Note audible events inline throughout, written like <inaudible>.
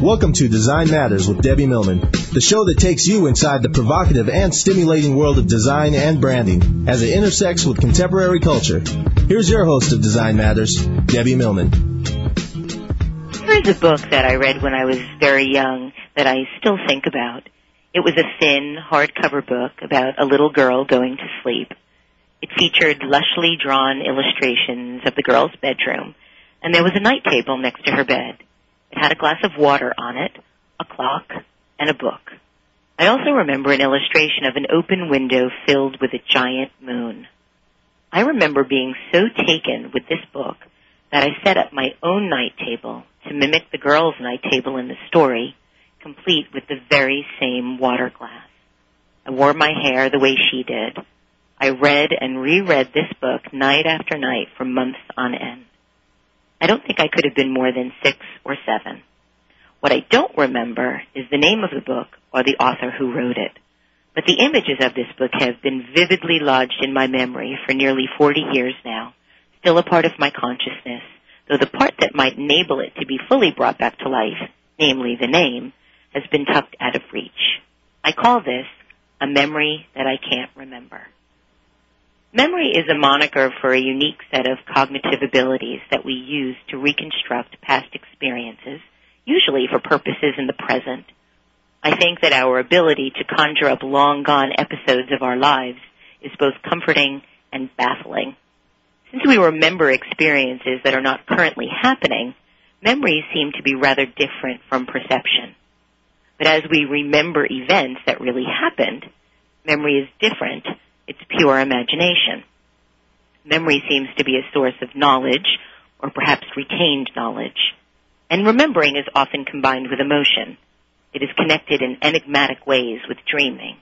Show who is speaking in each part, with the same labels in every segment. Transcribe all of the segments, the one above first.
Speaker 1: Welcome to Design Matters with Debbie Millman, the show that takes you inside the provocative and stimulating world of design and branding as it intersects with contemporary culture. Here's your host of Design Matters, Debbie Millman.
Speaker 2: Here's a book that I read when I was very young that I still think about. It was a thin, hardcover book about a little girl going to sleep. It featured lushly drawn illustrations of the girl's bedroom, and there was a night table next to her bed. It had a glass of water on it, a clock, and a book. I also remember an illustration of an open window filled with a giant moon. I remember being so taken with this book that I set up my own night table to mimic the girl's night table in the story, complete with the very same water glass. I wore my hair the way she did. I read and reread this book night after night for months on end. I don't think I could have been more than six or seven. What I don't remember is the name of the book or the author who wrote it. But the images of this book have been vividly lodged in my memory for nearly 40 years now, still a part of my consciousness, though the part that might enable it to be fully brought back to life, namely the name, has been tucked out of reach. I call this a memory that I can't remember. Memory is a moniker for a unique set of cognitive abilities that we use to reconstruct past experiences, usually for purposes in the present. I think that our ability to conjure up long gone episodes of our lives is both comforting and baffling. Since we remember experiences that are not currently happening, memories seem to be rather different from perception. But as we remember events that really happened, memory is different it's pure imagination. Memory seems to be a source of knowledge, or perhaps retained knowledge. And remembering is often combined with emotion. It is connected in enigmatic ways with dreaming.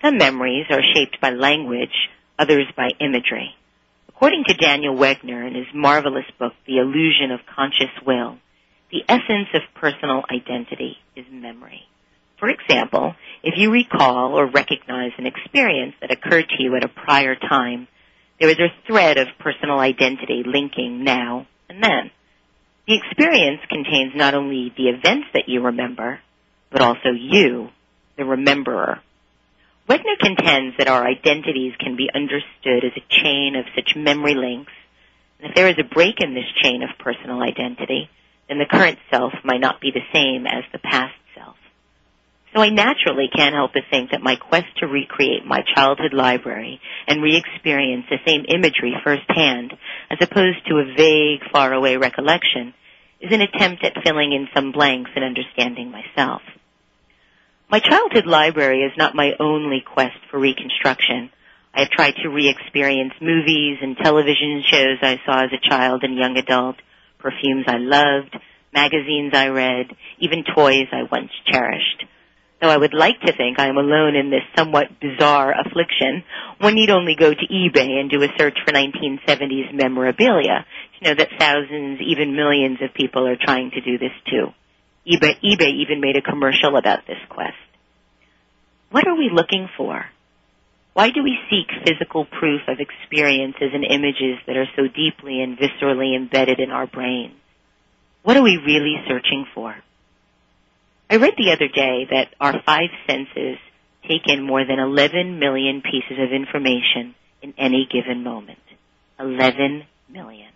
Speaker 2: Some memories are shaped by language, others by imagery. According to Daniel Wegner in his marvelous book, The Illusion of Conscious Will, the essence of personal identity is memory. For example, if you recall or recognize an experience that occurred to you at a prior time, there is a thread of personal identity linking now and then. The experience contains not only the events that you remember, but also you, the rememberer. Wegner contends that our identities can be understood as a chain of such memory links, and if there is a break in this chain of personal identity, then the current self might not be the same as the past so I naturally can't help but think that my quest to recreate my childhood library and re-experience the same imagery firsthand, as opposed to a vague, faraway recollection, is an attempt at filling in some blanks and understanding myself. My childhood library is not my only quest for reconstruction. I have tried to re-experience movies and television shows I saw as a child and young adult, perfumes I loved, magazines I read, even toys I once cherished. Though I would like to think I am alone in this somewhat bizarre affliction, one need only go to eBay and do a search for 1970s memorabilia to know that thousands, even millions of people are trying to do this too. eBay, eBay even made a commercial about this quest. What are we looking for? Why do we seek physical proof of experiences and images that are so deeply and viscerally embedded in our brains? What are we really searching for? I read the other day that our five senses take in more than 11 million pieces of information in any given moment. 11 million.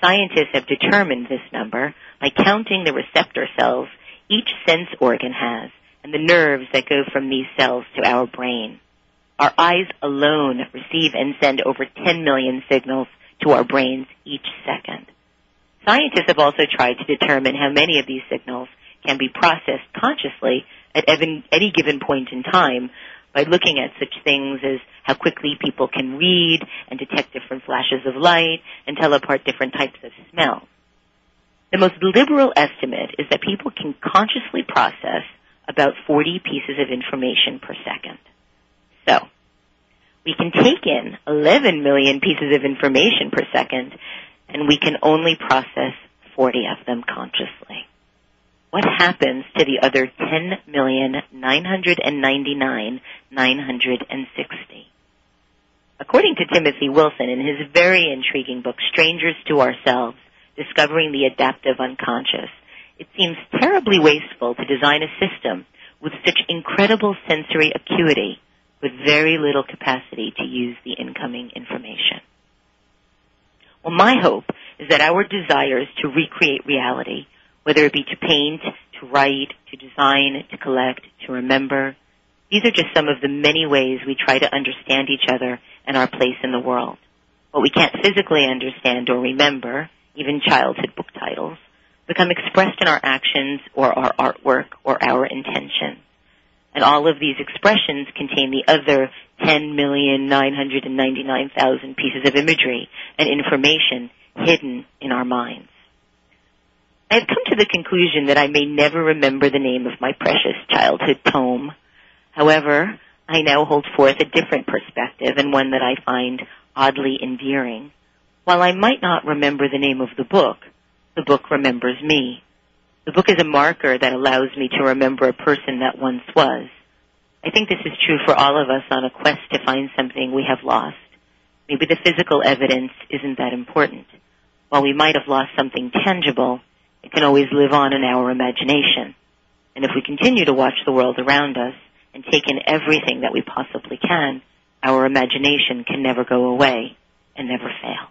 Speaker 2: Scientists have determined this number by counting the receptor cells each sense organ has and the nerves that go from these cells to our brain. Our eyes alone receive and send over 10 million signals to our brains each second. Scientists have also tried to determine how many of these signals can be processed consciously at any given point in time by looking at such things as how quickly people can read and detect different flashes of light and tell apart different types of smell. The most liberal estimate is that people can consciously process about 40 pieces of information per second. So, We can take in 11 million pieces of information per second, and we can only process 40 of them consciously. What happens to the other 10,999,960? According to Timothy Wilson in his very intriguing book, Strangers to Ourselves, Discovering the Adaptive Unconscious, it seems terribly wasteful to design a system with such incredible sensory acuity with very little capacity to use the incoming information. Well, my hope is that our desires to recreate reality, whether it be to paint, to write, to design, to collect, to remember, these are just some of the many ways we try to understand each other and our place in the world. What we can't physically understand or remember, even childhood book titles, become expressed in our actions or our artwork or our intention. And all of these expressions contain the other 10,999,000 pieces of imagery and information hidden in our minds. I have come to the conclusion that I may never remember the name of my precious childhood poem. However, I now hold forth a different perspective and one that I find oddly endearing. While I might not remember the name of the book, the book remembers me. The book is a marker that allows me to remember a person that once was. I think this is true for all of us on a quest to find something we have lost. Maybe the physical evidence isn't that important. While we might have lost something tangible, it can always live on in our imagination. And if we continue to watch the world around us and take in everything that we possibly can, our imagination can never go away and never fail.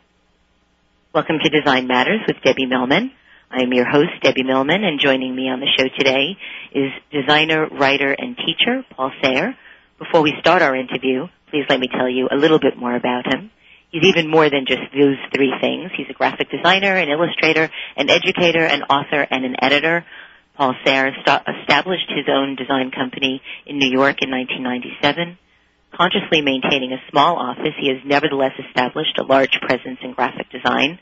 Speaker 2: Welcome to Design Matters with Debbie Millman. I am your host, Debbie Millman, and joining me on the show today is designer, writer, and teacher Paul Sahre. Before we start our interview, please let me tell you a little bit more about him. He's even more than just those three things. He's a graphic designer, an illustrator, an educator, an author, and an editor. Paul Sahre established his own design company in New York in 1997. Consciously maintaining a small office, he has nevertheless established a large presence in graphic design.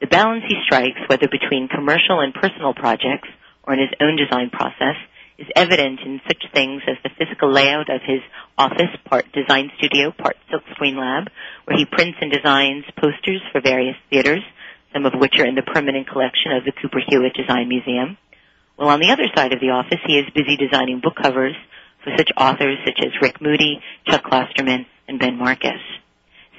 Speaker 2: The balance he strikes, whether between commercial and personal projects or in his own design process, is evident in such things as the physical layout of his office, part design studio, part silkscreen lab, where he prints and designs posters for various theaters, some of which are in the permanent collection of the Cooper Hewitt Design Museum. While on the other side of the office, he is busy designing book covers for such authors such as Rick Moody, Chuck Klosterman, and Ben Marcus.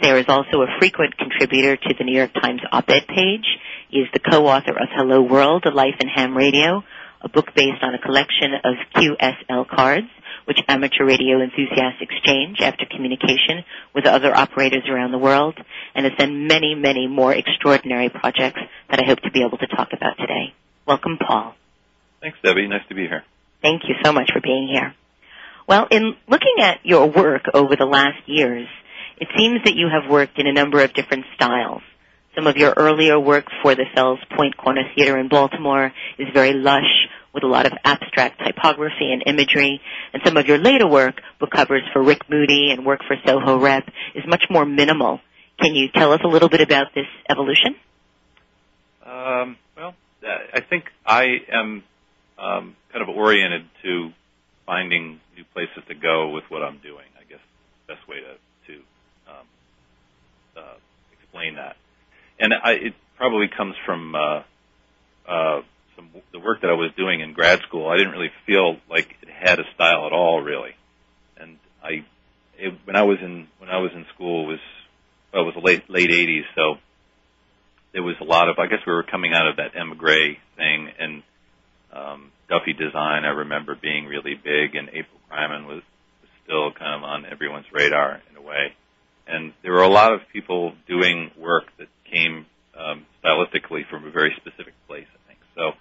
Speaker 2: Sahre is also a frequent contributor to the New York Times op-ed page. He is the co-author of Hello World, A Life in Ham Radio, a book based on a collection of QSL cards, which amateur radio enthusiasts exchange after communication with other operators around the world, and has done many, many more extraordinary projects that I hope to be able to talk about today. Welcome, Paul.
Speaker 3: Thanks, Debbie. Nice to be here.
Speaker 2: Thank you so much for being here. Well, in looking at your work over the last years, it seems that you have worked in a number of different styles. Some of your earlier work for the Fells Point Corner Theater in Baltimore is very lush with a lot of abstract typography and imagery, and some of your later work, book covers for Rick Moody and work for Soho Rep, is much more minimal. Can you tell us a little bit about this evolution?
Speaker 3: Um, well, I think I am um, kind of oriented to finding new places to go with what I'm doing. I guess best way to uh, explain that. And I, it probably comes from uh, uh, some the work that I was doing in grad school. I didn't really feel like it had a style at all, really. And I, it, when I was in when I was in school, was well, it was the late late '80s, so there was a lot of. I guess we were coming out of that emigre thing, and um, Duffy design. I remember being really big, and April Greiman was, was still kind of on everyone's radar in a way and there were a lot of people doing work that came um, stylistically from a very specific place. I think so.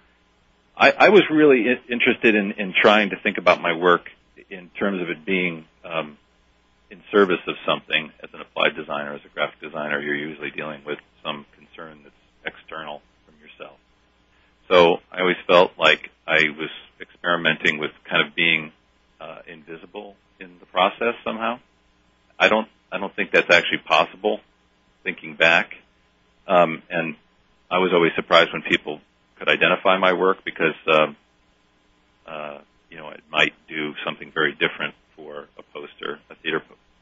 Speaker 3: I, I was really interested in, in trying to think about my work in terms of it being um, in service of something. As an applied designer, as a graphic designer, you're usually dealing with some concern that's external from yourself. So I always felt like I was experimenting with kind of being uh, invisible in the process somehow. I don't I don't think that's actually possible, thinking back. Um, and I was always surprised when people could identify my work because, um, uh, you know, it might do something very different for a poster, a theater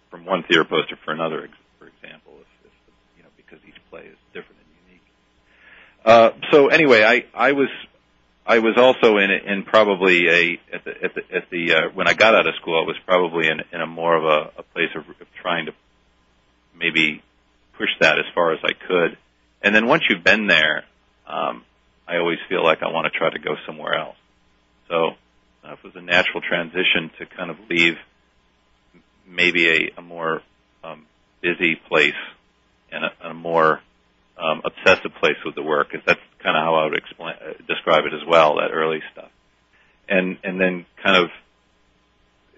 Speaker 3: from one theater poster for another, for example, if, if you know because each play is different and unique. Uh, so anyway, I I was I was also in in probably a at the at the, at the uh, when I got out of school, I was probably in in a more of a, a place of, of trying to maybe push that as far as I could. And then once you've been there, um, I always feel like I want to try to go somewhere else. So uh, it was a natural transition to kind of leave maybe a, a more um, busy place and a, a more um, obsessive place with the work, because that's kind of how I would explain, uh, describe it as well. That early stuff, and and then kind of,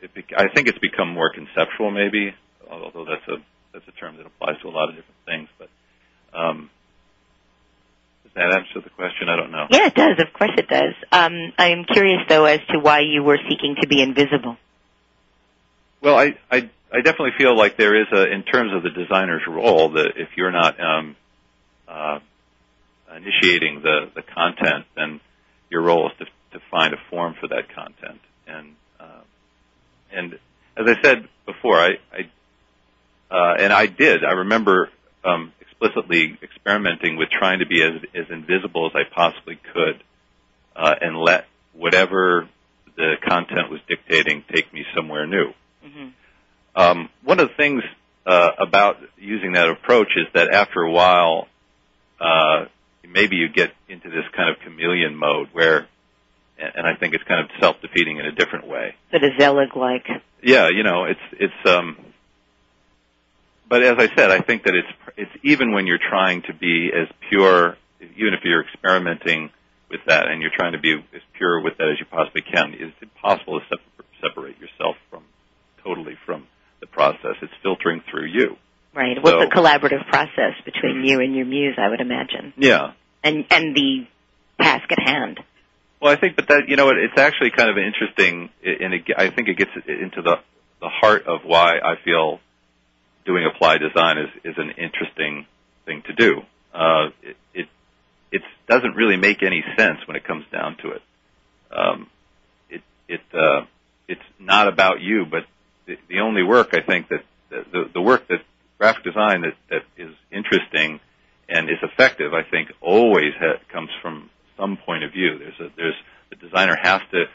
Speaker 3: it be, I think it's become more conceptual, maybe, although that's a that's a term that applies to a lot of different things. But um, does that answer the question? I don't know.
Speaker 2: Yeah, it does. Of course, it does. Um, I am curious though as to why you were seeking to be invisible.
Speaker 3: Well, I, I I definitely feel like there is a in terms of the designer's role that if you're not um, uh, initiating the the content, then your role is to to find a form for that content. And uh, and as I said before, I, I uh, and I did. I remember um, explicitly experimenting with trying to be as as invisible as I possibly could, uh, and let whatever the content was dictating take me somewhere new. Mm-hmm. Um, one of the things uh, about using that approach is that after a while, uh, maybe you get into this kind of chameleon mode where, and I think it's kind of self-defeating in a different way.
Speaker 2: Sort of Zelig-like.
Speaker 3: Yeah, you know, it's it's. um But as I said, I think that it's it's even when you're trying to be as pure, even if you're experimenting with that and you're trying to be as pure with that as you possibly can, it's impossible to separate yourself from totally from the process. It's filtering through you.
Speaker 2: Right. So, What's a collaborative process between you and your muse, I would imagine.
Speaker 3: Yeah.
Speaker 2: And and the task at hand.
Speaker 3: Well, I think, but that you know, it's actually kind of interesting, and it, I think it gets into the the heart of why I feel doing applied design is is an interesting thing to do. Uh, it, it it doesn't really make any sense when it comes down to it. Um, it it uh, it's not about you, but the, the only work I think that the, the work that graphic design that, that is interesting and is effective, I think, always ha- comes from some point of view. There's a, there's the designer has to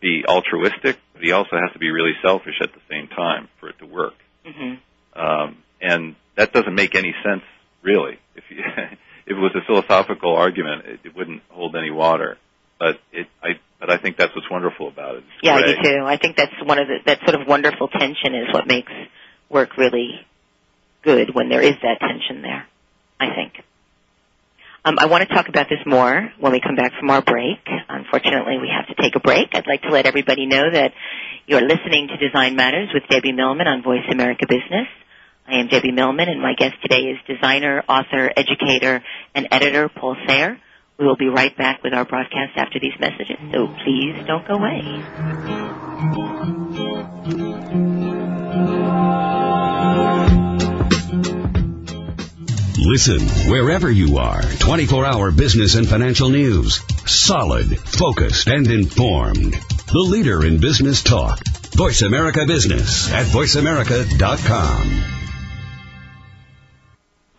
Speaker 3: be altruistic, but he also has to be really selfish at the same time for it to work. Mm-hmm. Doesn't make any sense, really. If you, <laughs> if it was a philosophical argument, it, it wouldn't hold any water. But it, I but I think that's what's wonderful about it.
Speaker 2: Yeah, I do too. I think that's one of the that sort of wonderful tension is what makes work really good when there is that tension there. I think. Um, I want to talk about this more when we come back from our break. Unfortunately, we have to take a break. I'd like to let everybody know that you're listening to Design Matters with Debbie Millman on Voice America Business. I am Debbie Millman, and my guest today is designer, author, educator, and editor Paul Sahre. We will be right back with our broadcast after these messages, so please don't go away.
Speaker 4: Listen wherever you are. 24 hour business and financial news. Solid, focused, and informed. The leader in business talk. Voice America Business at voiceamerica.com.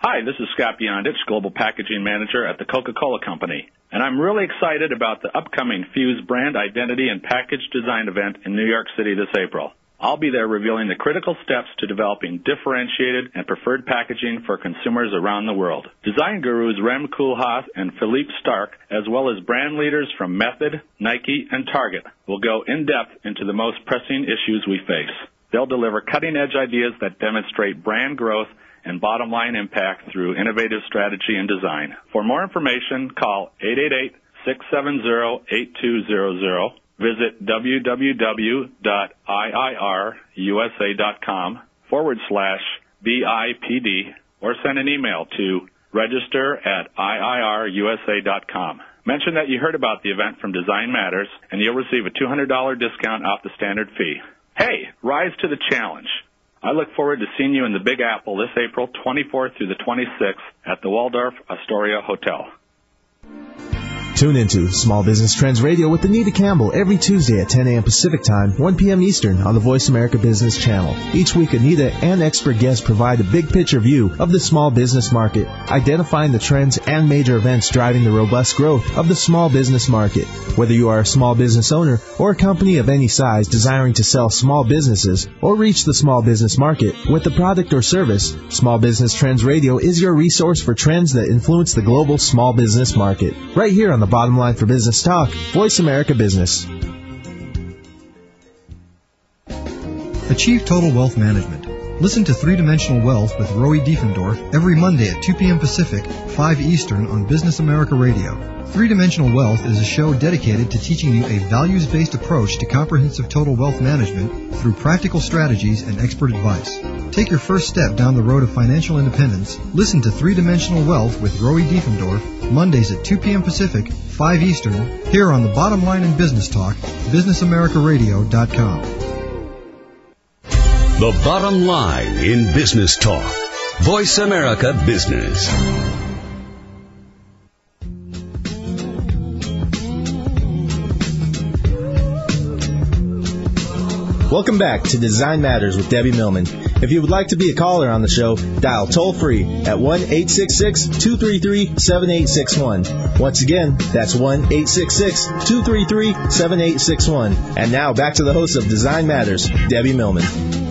Speaker 5: Hi, this is Scott Beyondich, Global Packaging Manager at the Coca-Cola Company, and I'm really excited about the upcoming Fuse brand identity and package design event in New York City this April. I'll be there revealing the critical steps to developing differentiated and preferred packaging for consumers around the world. Design gurus Rem Koolhaas and Philippe Starck, as well as brand leaders from Method, Nike, and Target, will go in depth into the most pressing issues we face. They'll deliver cutting edge ideas that demonstrate brand growth and bottom line impact through innovative strategy and design. For more information, call 888-670-8200. Visit www.iirusa.com forward slash BIPD or send an email to register at iirusa.com. Mention that you heard about the event from Design Matters and you'll receive a $200 discount off the standard fee. Hey, rise to the challenge. I look forward to seeing you in the Big Apple this April 24th through the 26th at the Waldorf Astoria Hotel.
Speaker 1: Tune into Small Business Trends Radio with Anita Campbell every Tuesday at 10 a.m. Pacific Time, 1 p.m. Eastern on the Voice America Business Channel. Each week, Anita and expert guests provide a big picture view of the small business market, identifying the trends and major events driving the robust growth of the small business market. Whether you are a small business owner or a company of any size desiring to sell small businesses or reach the small business market with a product or service, Small Business Trends Radio is your resource for trends that influence the global small business market. Right here on the bottom line for business talk, Voice America Business.
Speaker 6: Achieve total wealth management. Listen to Three Dimensional Wealth with Roy Diefendorf every Monday at 2 p.m. Pacific, 5 Eastern on Business America Radio. Three Dimensional Wealth is a show dedicated to teaching you a values-based approach to comprehensive total wealth management through practical strategies and expert advice. Take your first step down the road of financial independence. Listen to Three Dimensional Wealth with Roy Diefendorf Mondays at 2 p.m. Pacific, 5 Eastern, here on the Bottom Line in Business Talk, BusinessAmericaRadio.com.
Speaker 4: The bottom line in business talk. Voice America Business.
Speaker 1: Welcome back to Design Matters with Debbie Millman. If you would like to be a caller on the show, dial toll free at 1 866 233 7861. Once again, that's 1 866 233 7861. And now back to the host of Design Matters, Debbie Millman.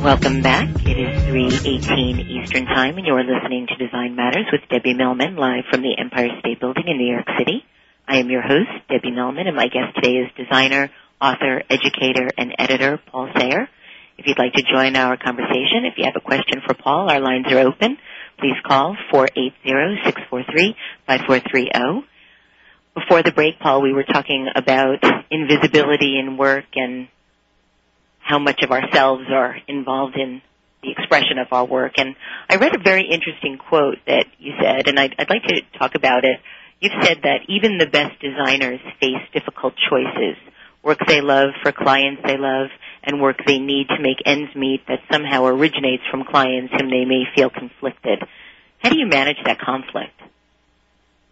Speaker 2: Welcome back. It is 3:18 Eastern Time, and you're listening to Design Matters with Debbie Millman, live from the Empire State Building in New York City. I am your host, Debbie Millman, and my guest today is designer, author, educator, and editor Paul Sahre. If you'd like to join our conversation, if you have a question for Paul, our lines are open. Please call 480-643-5430. Before the break, Paul, we were talking about invisibility in work and how much of ourselves are involved in the expression of our work. And I read a very interesting quote that you said, and I'd, I'd like to talk about it. You've said that even the best designers face difficult choices. Work they love for clients they love, and work they need to make ends meet that somehow originates from clients whom they may feel conflicted. How do you manage that conflict?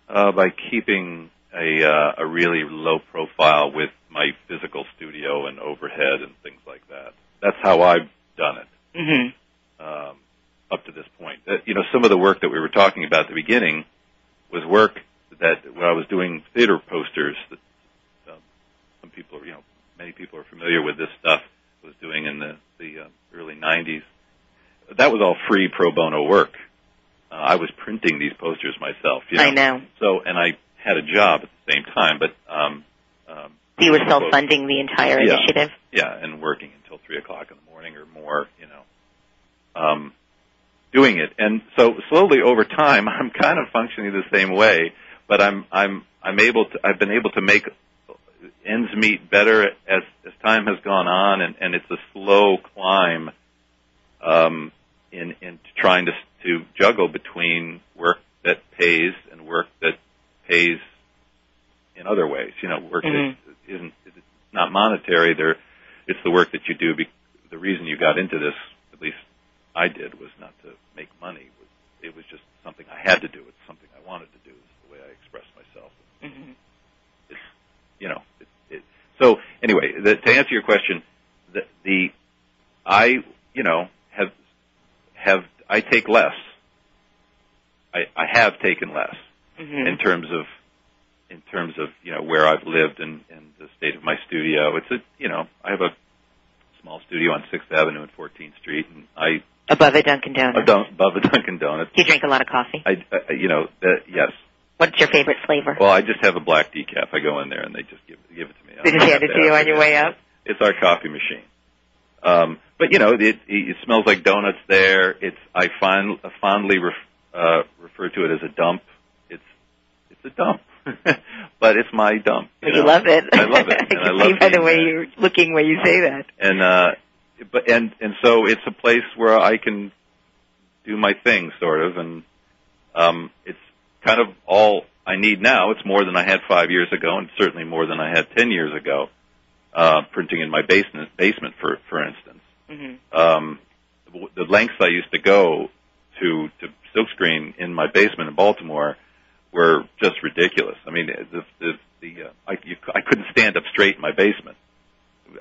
Speaker 3: Uh, by keeping a uh, a really low profile with my physical studio and overhead and things like that. That's how I've done it.
Speaker 2: Mm-hmm.
Speaker 3: Um, up to this point, uh, you know, some of the work that we were talking about at the beginning was work that when I was doing theater posters that um, some people, are, you know, many people are familiar with this stuff. I was doing in the the uh, early '90s. That was all free pro bono work. Uh, I was printing these posters myself. You know?
Speaker 2: I know.
Speaker 3: So, and I had a job at the same time, but um, um,
Speaker 2: You were self-funding the entire
Speaker 3: Yeah.
Speaker 2: initiative.
Speaker 3: yeah, and working until three o'clock in the morning or more, you know, um, doing it. And so slowly over time, <laughs> I'm kind of functioning the same way, but I'm I'm I'm able to I've been able to make ends meet better as as time has gone on, and and it's a slow climb um, in in trying to to juggle between work that pays and work that pays in other ways. You know, work
Speaker 2: Mhm.
Speaker 3: that isn't it's not monetary. There, it's the work that you do. Be, the reason you got into this, at least I did, was not to make money. It was, just something I had to do. It's something I wanted to do. It's the way I express myself.
Speaker 2: Mm-hmm.
Speaker 3: It's, you know, it, it, so anyway, the, to answer your question, the, the I, you know, have have I take less. I, I have taken less
Speaker 2: Mm-hmm.
Speaker 3: in terms of in terms of you know where I've lived and, and the state of my studio. It's a you know I have a small studio on Sixth Avenue and 14th Street, and I
Speaker 2: Above a Dunkin' Donuts.
Speaker 3: above a Dunkin' Donuts.
Speaker 2: Do you drink a lot of coffee?
Speaker 3: I, I you know uh, yes.
Speaker 2: What's your favorite flavor?
Speaker 3: Well, I just have a black decaf. I go in there and they just give give it to me. I
Speaker 2: They just hand it to you on your way up?
Speaker 3: It's our coffee machine. Um, but you know, it, it smells like donuts there. It's I find fondly ref, uh, refer to it as a dump. It's it's a dump, <laughs> but it's my dump.
Speaker 2: You,
Speaker 3: know?
Speaker 2: love it.
Speaker 3: I love it. <laughs>
Speaker 2: I can
Speaker 3: I love
Speaker 2: see by the way you're looking when you say that.
Speaker 3: and uh but and and so it's a place where I can do my thing sort of and um it's kind of all I need now it's more than I had 5 years ago and certainly more than I had 10 years ago uh printing in my basement basement for for instance
Speaker 2: Mm-hmm.
Speaker 3: um the- the lengths I used to go to to silkscreen in my basement in Baltimore were just ridiculous. I mean, the the, the uh, I you, I couldn't stand up straight in my basement.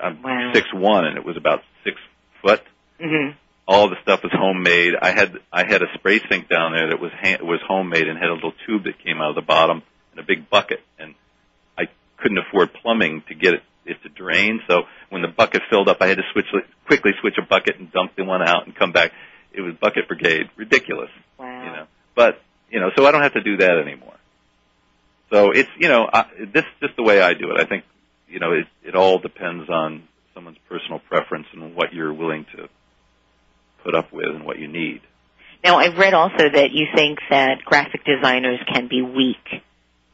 Speaker 3: I'm
Speaker 2: Wow.
Speaker 3: six one, and it was about six foot.
Speaker 2: hmm
Speaker 3: All the stuff was homemade. I had I had a spray sink down there that was ha- was homemade and had a little tube that came out of the bottom and a big bucket. And I couldn't afford plumbing to get it, it to drain. So when the bucket filled up, I had to switch quickly switch a bucket and dump the one out and come back. It was bucket brigade, ridiculous
Speaker 2: Wow.
Speaker 3: you know. But you know, so I don't have to do that anymore. So it's you know, I, this is just the way I do it. I think you know, it it all depends on someone's personal preference and what you're willing to put up with and what you need.
Speaker 2: Now, I've read also that you think that graphic designers can be weak.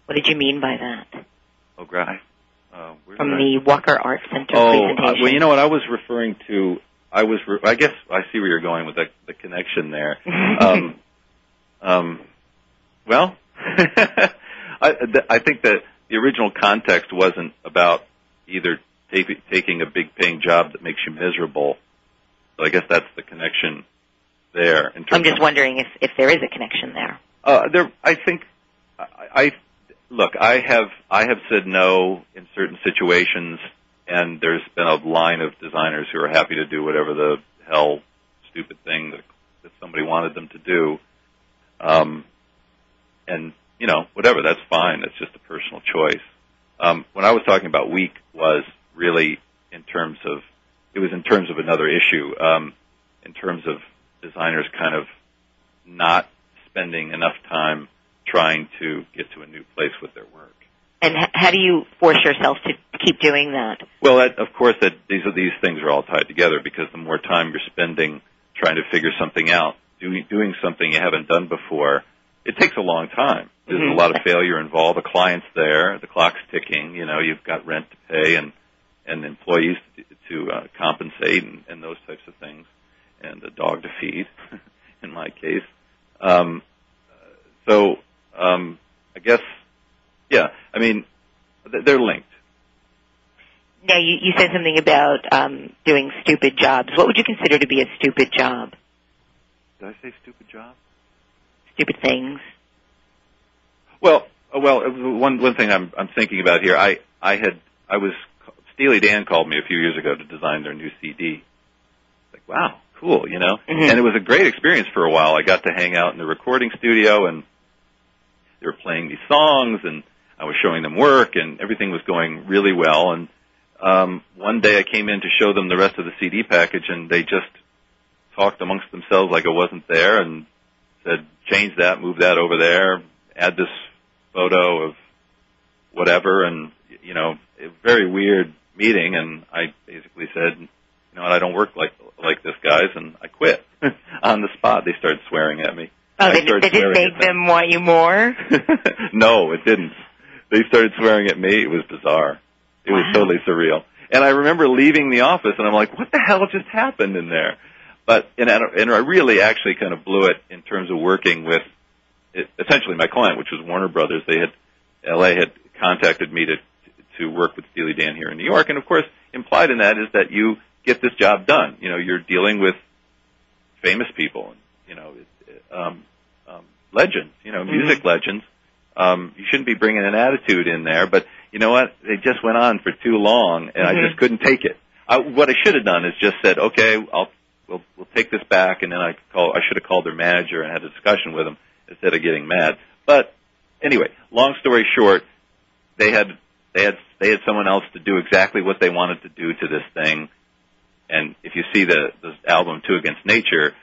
Speaker 2: What did you mean by that?
Speaker 3: Oh, Gry. Uh,
Speaker 2: From
Speaker 3: did I-
Speaker 2: the Walker Art Center
Speaker 3: oh, uh, well, you know what? I was referring to. I was. Re- I guess I see where you're going with the, the connection there. <laughs> um, um, well, <laughs> I, th- I think that the original context wasn't about either take, taking a big paying job that makes you miserable. So I guess that's the connection there. In terms
Speaker 2: I'm just
Speaker 3: of,
Speaker 2: wondering if, if there is a connection there.
Speaker 3: uh, there, I think, I, I look. I have I have said no in certain situations, and there's been a line of designers who are happy to do whatever the hell stupid thing that, that somebody wanted them to do. Um, and you know, whatever, that's fine. That's just a personal choice. Um, when I was talking about weak was really in terms of it was in terms of another issue. Um, in terms of designers kind of not spending enough time trying to get to a new place with their work.
Speaker 2: And h- how do you force yourself to keep doing that?
Speaker 3: Well, that, of course, that these are these things are all tied together because the more time you're spending trying to figure something out, doing doing something you haven't done before, it takes a long time. There's
Speaker 2: Mhm.
Speaker 3: a lot of failure involved. The client's there, the clock's ticking. You know, you've got rent to pay and and employees to, to uh, compensate and, and those types of things, and a dog to feed, <laughs> in my case. Um, so um, I guess, yeah. I mean, they're linked.
Speaker 2: Now, you, you said something about um, doing stupid jobs. What would you consider to be a stupid job?
Speaker 3: Did I say stupid job?
Speaker 2: Stupid things?
Speaker 3: Well, uh, well, uh, one one thing I'm I'm thinking about here. I I had I was Steely Dan called me a few years ago to design their new CD. Like, wow, cool, you know.
Speaker 2: Mhm.
Speaker 3: And it was a great experience for a while. I got to hang out in the recording studio, and they were playing these songs, and I was showing them work, and everything was going really well. And um, one day I came in to show them the rest of the CD package, and they just talked amongst themselves like it wasn't there, and said, change that, move that over there, add this photo of whatever, and you know, a very weird meeting. And I basically said, you know I don't work like like this, guys, and I quit <laughs> on the spot. They started swearing at me.
Speaker 2: Oh, they, they
Speaker 3: swearing
Speaker 2: make
Speaker 3: them.
Speaker 2: them want you more? <laughs>
Speaker 3: no, it didn't. They started swearing at me. It was bizarre. It was totally surreal. And I remember leaving the office, and I'm like, "What the hell just happened in there?" But and I, and I really actually kind of blew it in terms of working with essentially my client, which was Warner Brothers. They had LA had contacted me to to work with Steely Dan here in New York, and of course, implied in that is that you get this job done. You know, you're dealing with famous people, and you know, um, um, legends. You know, music legends. Um, you shouldn't be bringing an attitude in there, but you know what? They just went on for too long, and I
Speaker 2: Mhm.
Speaker 3: just couldn't take it. I, what I should have done is just said, okay, I'll we'll we'll take this back, and then I call. I should have called their manager and had a discussion with them instead of getting mad. But anyway, long story short, they had they had they had someone else to do exactly what they wanted to do to this thing. And if you see the the album Two Against Nature,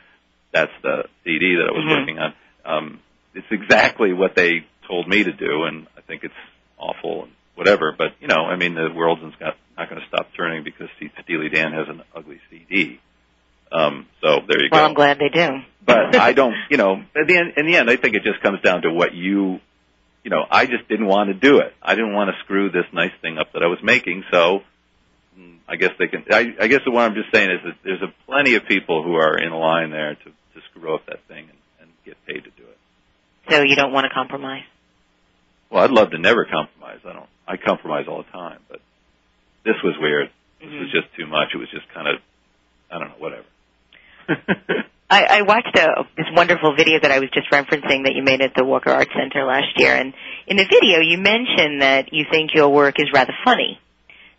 Speaker 3: that's the CD that I was
Speaker 2: Mhm.
Speaker 3: working on. Um, it's exactly what they told me to do, and I think it's awful and whatever. But you know, I mean, the world's not not going to stop turning because Steely Dan has an ugly CD. Um, so there you
Speaker 2: well,
Speaker 3: go Well,
Speaker 2: I'm glad they do.
Speaker 3: but <laughs> I don't, you know, at the end, in the end, I think it just comes down to what you, you know, I just didn't want to do it. I didn't want to screw this nice thing up that I was making. So mm, I guess they can, I, I guess what I'm just saying is that there's a plenty of people who are in line there to, to screw up that thing and, and get paid to do it.
Speaker 2: So you don't want to compromise?
Speaker 3: Well, I'd love to never compromise. I don't, I compromise all the time, but this was weird. This was
Speaker 2: Mhm.
Speaker 3: just too much. It was just kind of, I don't know, whatever. <laughs>
Speaker 2: I, I watched a, this wonderful video that I was just referencing that you made at the Walker Art Center last year, and in the video you mentioned that you think your work is rather funny,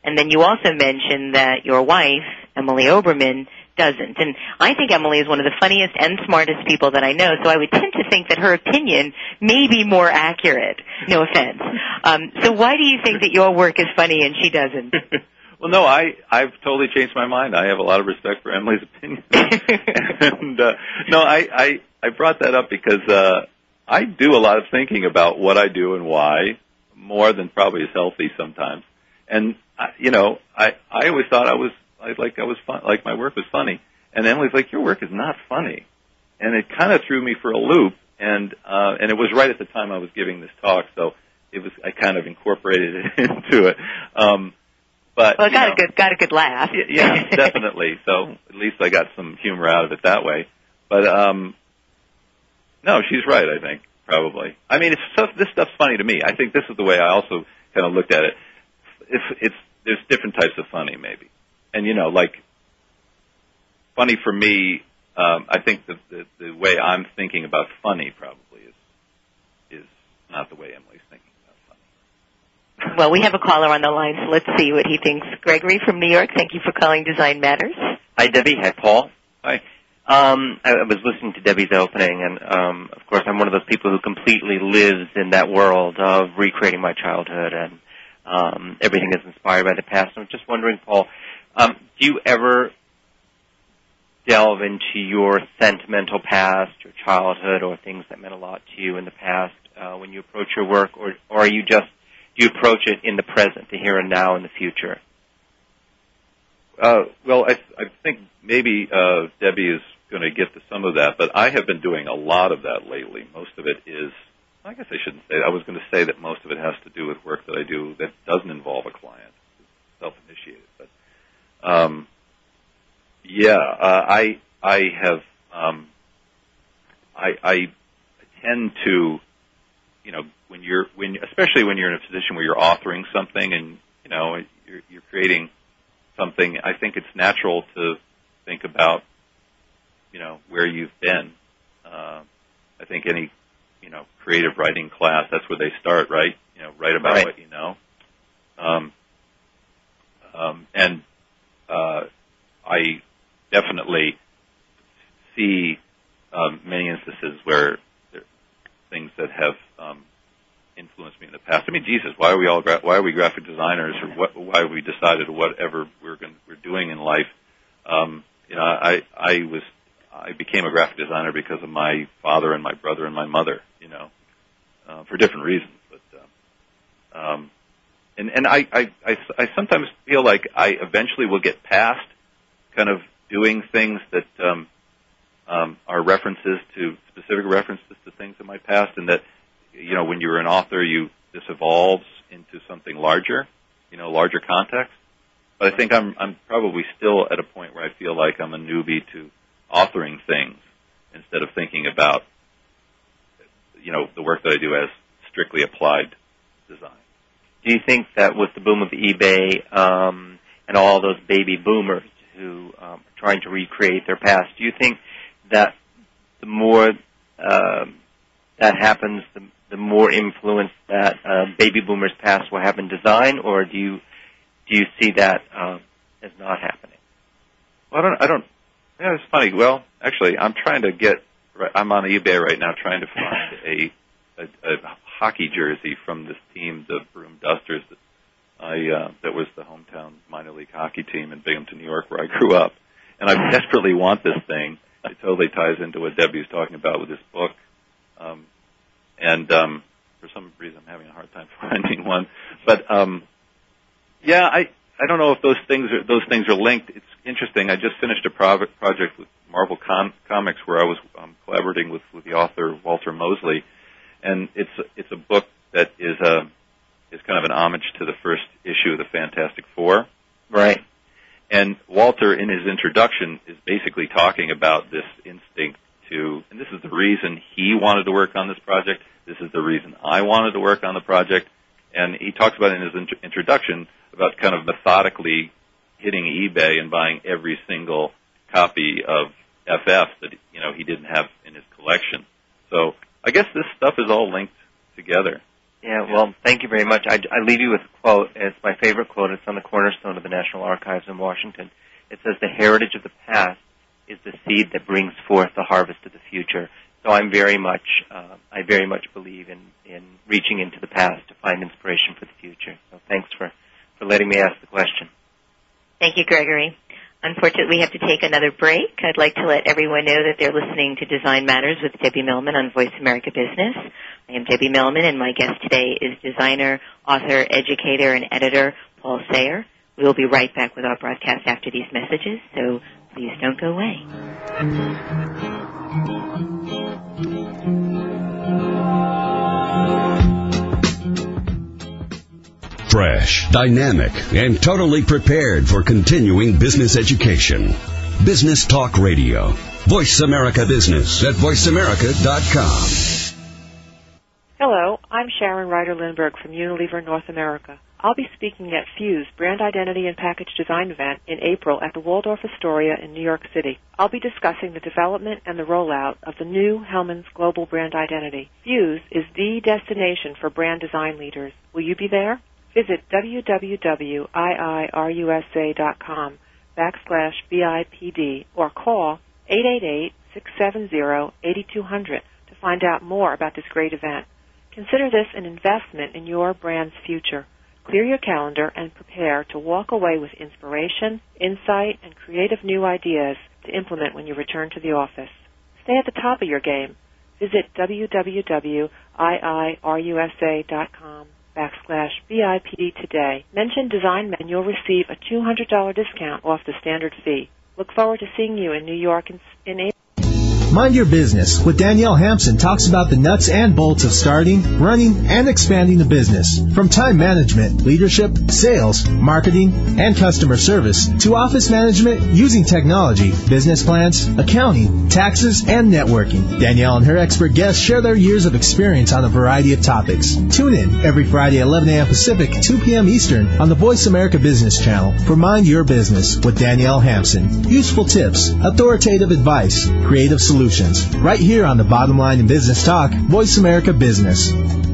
Speaker 2: and then you also mentioned that your wife, Emily Oberman, doesn't. And I think Emily is one of the funniest and smartest people that I know, so I would tend to think that her opinion may be more accurate. No offense. <laughs> Um, so why do you think that your work is funny and she doesn't? <laughs>
Speaker 3: well, no, I I've totally changed my mind. I have a lot of respect for Emily's opinion, <laughs> and uh, no, I I I brought that up because uh, I do a lot of thinking about what I do and why, more than probably is healthy sometimes. And uh, you know, I I always thought I was I like I was fun, like my work was funny, and Emily's like, your work is not funny, and it kind of threw me for a loop. And uh, and it was right at the time I was giving this talk, so it was I kind of incorporated <laughs> it into it. Um, but
Speaker 2: well, it got
Speaker 3: know,
Speaker 2: a good got a good laugh.
Speaker 3: yeah, definitely. <laughs> So at least I got some humor out of it that way. But um, no, she's right. I think probably. I mean, it's stuff, this stuff's funny to me. I think this is the way I also kind of looked at it. If it's there's different types of funny, maybe and you know, like funny for me, um, I think the, the the way I'm thinking about funny probably is is not the way Emily's thinking.
Speaker 2: Well, we have a caller on the line, so let's see what he thinks. Gregory from New York, thank you for calling Design Matters.
Speaker 7: Hi, Debbie. Hi, Paul.
Speaker 3: Hi.
Speaker 7: Um, I, was listening to Debbie's opening, and um, of course, I'm one of those people who completely lives in that world of recreating my childhood, and um, everything is inspired by the past. I'm just wondering, Paul, um, do you ever delve into your sentimental past, your childhood, or things that meant a lot to you in the past uh, when you approach your work, or, or are you just do you approach it in the present, the here and now, and the future?
Speaker 3: Uh, well, I, I think maybe uh, Debbie is going to get to some of that, but I have been doing a lot of that lately. Most of it is, I guess I shouldn't say. I was going to say that most of it has to do with work that I do that doesn't involve a client, self-initiated, but um, yeah, uh, I I have um, I, I tend to you know when you're when especially when you're in a position where you're authoring something and you know you're, you're creating something. I think it's natural to think about you know where you've been. Uh, I think any you know creative writing class that's where they start, right? You know, write about
Speaker 7: right.
Speaker 3: what you know. Um, um, and uh, I definitely see um, many instances where things that have um, influenced me in the past. I mean, Jesus, why are we all gra- why are we graphic designers, or what, why we decided whatever we're going we're doing in life? Um, you know, I I was I became a graphic designer because of my father and my brother and my mother. You know, uh, for different reasons, but. Uh, um, and and I, I I I sometimes feel like I eventually will get past kind of doing things that um, um, are references to specific references to things in my past, and that you know when you're an author, you this evolves into something larger, you know, larger context. But I think I'm I'm probably still at a point where I feel like I'm a newbie to authoring things instead of thinking about you know the work that I do as strictly applied design
Speaker 7: do you think that with the boom of eBay um, and all those baby boomers who um, are trying to recreate their past, do you think that the more uh, that happens, the, the more influence that uh, baby boomers' past will have in design, or do you do you see that uh, as not happening?
Speaker 3: Well, I don't. I don't. Yeah, it's funny. Well, actually, I'm trying to get. I'm on eBay right now trying to find <laughs> a a, a hockey jersey from this team, the Broome Dusters. That I uh, that was the hometown minor league hockey team in Binghamton, New York, where I grew up, and I desperately want this thing. It totally ties into what Debbie was talking about with this book, um, and um, for some reason I'm having a hard time <laughs> finding one. But um, yeah, I I don't know if those things are those things are linked. It's interesting. I just finished a pro- project with Marvel Com- Comics where I was um, collaborating with with the author Walter Mosley and it's it's a book that is a is kind of an homage to the first issue of the Fantastic Four.
Speaker 7: Right.
Speaker 3: And Walter, in his introduction, is basically talking about this instinct to, and this is the reason he wanted to work on this project. This is the reason I wanted to work on the project. And he talks about in his int- introduction about kind of methodically hitting eBay and buying every single copy of FF that you know he didn't have in his collection. So I guess this stuff is all linked together.
Speaker 7: Yeah, well, thank you very much. I, I leave you with a quote. It's my favorite quote. It's on the cornerstone of the National Archives in Washington. It says, "The heritage of the past is the seed that brings forth the harvest of the future." So I'm very much, uh, I very much believe in in reaching into the past to find inspiration for the future. So thanks for for letting me ask the question.
Speaker 2: Thank you, Gregory. Unfortunately, we have to take another break. I'd like to let everyone know that they're listening to Design Matters with Debbie Millman on Voice America Business. I am Debbie Millman, and my guest today is designer, author, educator, and editor Paul Sahre. We will be right back with our broadcast after these messages, so please don't go away.
Speaker 4: Fresh, dynamic, and totally prepared for continuing business education. Business Talk Radio. Voice America Business at voiceamerica.com.
Speaker 8: Hello, I'm Sharon Ryder Lindberg from Unilever North America. I'll be speaking at Fuse Brand Identity and Package Design event in April at the Waldorf Astoria in New York City. I'll be discussing the development and the rollout of the new Hellmann's Global Brand Identity. Fuse is the destination for brand design leaders. Will you be there? Visit www.iirusa.com backslash BIPD or call 888-670-8200 to find out more about this great event. Consider this an investment in your brand's future. Clear your calendar and prepare to walk away with inspiration, insight, and creative new ideas to implement when you return to the office. Stay at the top of your game. Visit www.iirusa.com backslash BIPD today. Mention Design and you'll receive a $200 discount off the standard fee. Look forward to seeing you in New York in April.
Speaker 1: Mind Your Business with Danielle Hampson talks about the nuts and bolts of starting, running, and expanding a business. From time management, leadership, sales, marketing, and customer service to office management using technology, business plans, accounting, taxes, and networking. Danielle and her expert guests share their years of experience on a variety of topics. Tune in every Friday 11 a.m. Pacific, 2 p.m. Eastern on the Voice America Business Channel for Mind Your Business with Danielle Hampson. Useful tips, authoritative advice, creative solutions solutions right here on the bottom line in business talk, Voice America Business.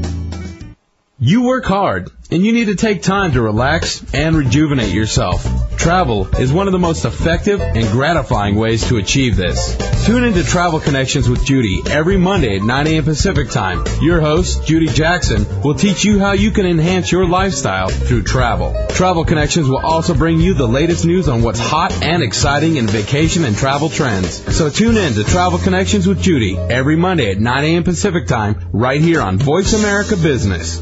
Speaker 9: You work hard and you need to take time to relax and rejuvenate yourself. Travel is one of the most effective and gratifying ways to achieve this. Tune into Travel Connections with Judy every Monday at 9 a.m. Pacific Time. Your host, Judy Jackson, will teach you how you can enhance your lifestyle through travel. Travel Connections will also bring you the latest news on what's hot and exciting in vacation and travel trends. So tune in to Travel Connections with Judy every Monday at 9 a.m. Pacific Time right here on Voice America Business.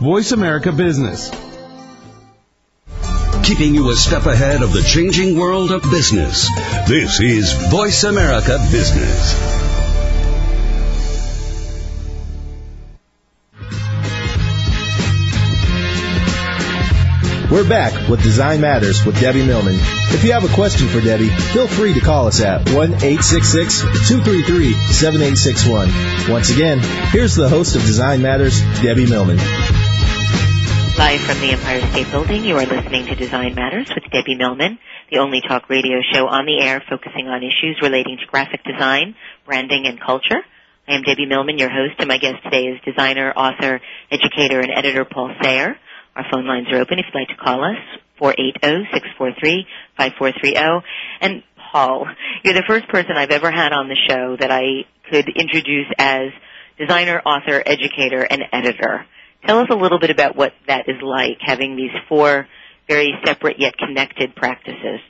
Speaker 9: Voice America Business.
Speaker 4: Keeping you a step ahead of the changing world of business. This is Voice America Business.
Speaker 1: We're back with Design Matters with Debbie Millman. If you have a question for Debbie, feel free to call us at 1 866 233 7861. Once again, here's the host of Design Matters, Debbie Millman.
Speaker 2: Live from the Empire State Building, you are listening to Design Matters with Debbie Millman, the only talk radio show on the air focusing on issues relating to graphic design, branding, and culture. I am Debbie Millman, your host, and my guest today is designer, author, educator, and editor Paul Sahre. Our phone lines are open if you'd like to call us, 480-643-5430. And Paul, you're the first person I've ever had on the show that I could introduce as designer, author, educator, and editor. Tell us a little bit about what that is like, having these four very separate yet connected practices.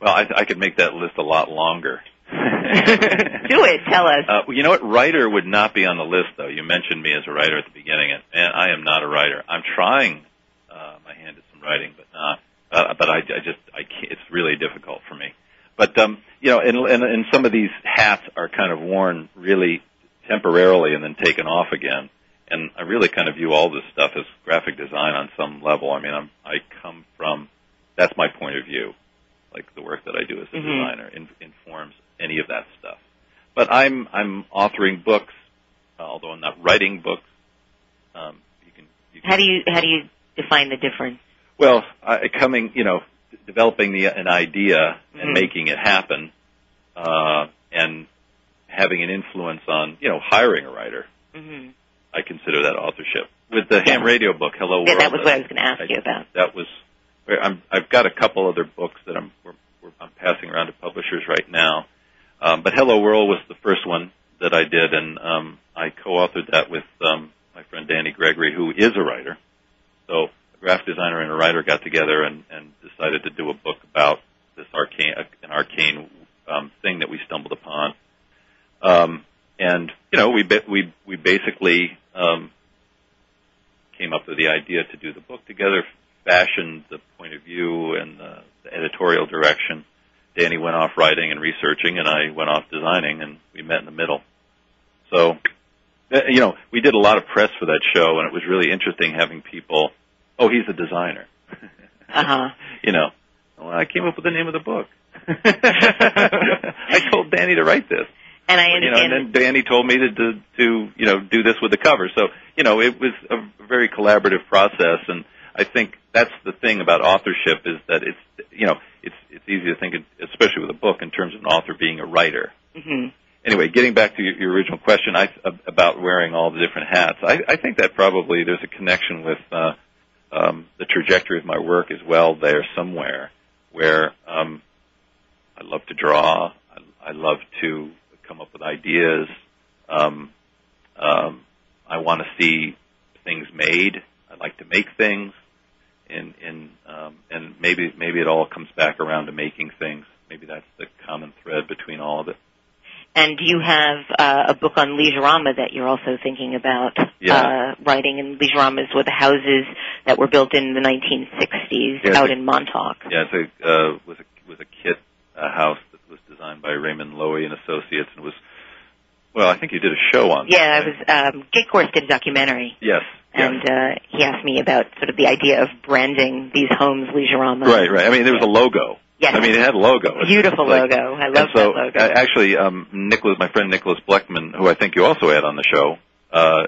Speaker 3: Well, I, I could make that list a lot longer. <laughs>
Speaker 2: Do it. Tell us.
Speaker 3: Uh, you know what? Writer would not be on the list, though. You mentioned me as a writer at the beginning, and, and I am not a writer. I'm trying uh, my hand at some writing, but not. Uh, but I, I just, I can't. It's really difficult for me. But um, you know, and, and and some of these hats are kind of worn really temporarily and then taken off again. And I really kind of view all this stuff as graphic design on some level. I mean, I'm, I come from that's my point of view. Like the work that I do as a
Speaker 2: Mhm.
Speaker 3: designer in, informs any of that stuff. But I'm I'm authoring books, although I'm not writing books. Um, you can, you can
Speaker 2: How do you how do you define the difference?
Speaker 3: well, I, coming, you know, d- developing the, an idea and
Speaker 2: Mhm.
Speaker 3: making it happen, uh, and having an influence on, you know, hiring a writer.
Speaker 2: hmm
Speaker 3: I consider that authorship. With the ham radio book, Hello World.
Speaker 2: Yeah, that was what I was going to ask you about.
Speaker 3: That was. where I'm, I've got a couple other books that I'm we're, we're, I'm passing around to publishers right now, um, but Hello World was the first one that I did, and um, I co-authored that with um, my friend Danny Gregory, who is a writer. So a graphic designer and a writer got together and, and decided to do a book about this arcane, an arcane um, thing that we stumbled upon. Um, and you know, we we we basically um, came up with the idea to do the book together, fashioned the point of view and the, the editorial direction. Danny went off writing and researching, and I went off designing, and we met in the middle. So, uh, you know, we did a lot of press for that show, and it was really interesting having people. Oh, he's a designer. <laughs>
Speaker 2: Uh huh. <laughs>
Speaker 3: you know, well, I came up with the name of the book. <laughs> I told Danny to write this.
Speaker 2: And I
Speaker 3: You know, and then Danny told me to, to to you know do this with the cover. So you know, it was a very collaborative process, and I think that's the thing about authorship is that it's you know it's it's easy to think, especially with a book, in terms of an author being a writer.
Speaker 2: hmm
Speaker 3: Anyway, getting back to your, your original question I, about wearing all the different hats, I, I think that probably there's a connection with uh, um, the trajectory of my work as well there somewhere, where um, I love to draw, I, I love to come up with ideas. Um, um, I want to see things made. I like to make things, and and um, and maybe maybe it all comes back around to making things. Maybe that's the common thread between all of it.
Speaker 2: And do you have uh, a book on Leisureama that you're also thinking about
Speaker 3: Yeah.
Speaker 2: uh, writing? And Leisureamas were the houses that were built in the 1960s
Speaker 3: Yeah,
Speaker 2: out
Speaker 3: the-
Speaker 2: in Montauk.
Speaker 3: Yeah, it's a uh, was a was a kit uh, house was designed by Raymond Loewy and Associates, and was well, I think you did a show on. that,
Speaker 2: Yeah, I was. Um, Jake Gorst did a documentary,
Speaker 3: Yes.
Speaker 2: and uh, he asked me about sort of the idea of branding these homes Leisureama.
Speaker 3: Right, right. I mean, there was a logo.
Speaker 2: Yes.
Speaker 3: I mean, it had a logo.
Speaker 2: Beautiful
Speaker 3: like-
Speaker 2: logo. I love
Speaker 3: so,
Speaker 2: that logo.
Speaker 3: actually, um, Nicholas, my friend Nicholas Blechman, who I think you also had on the show uh,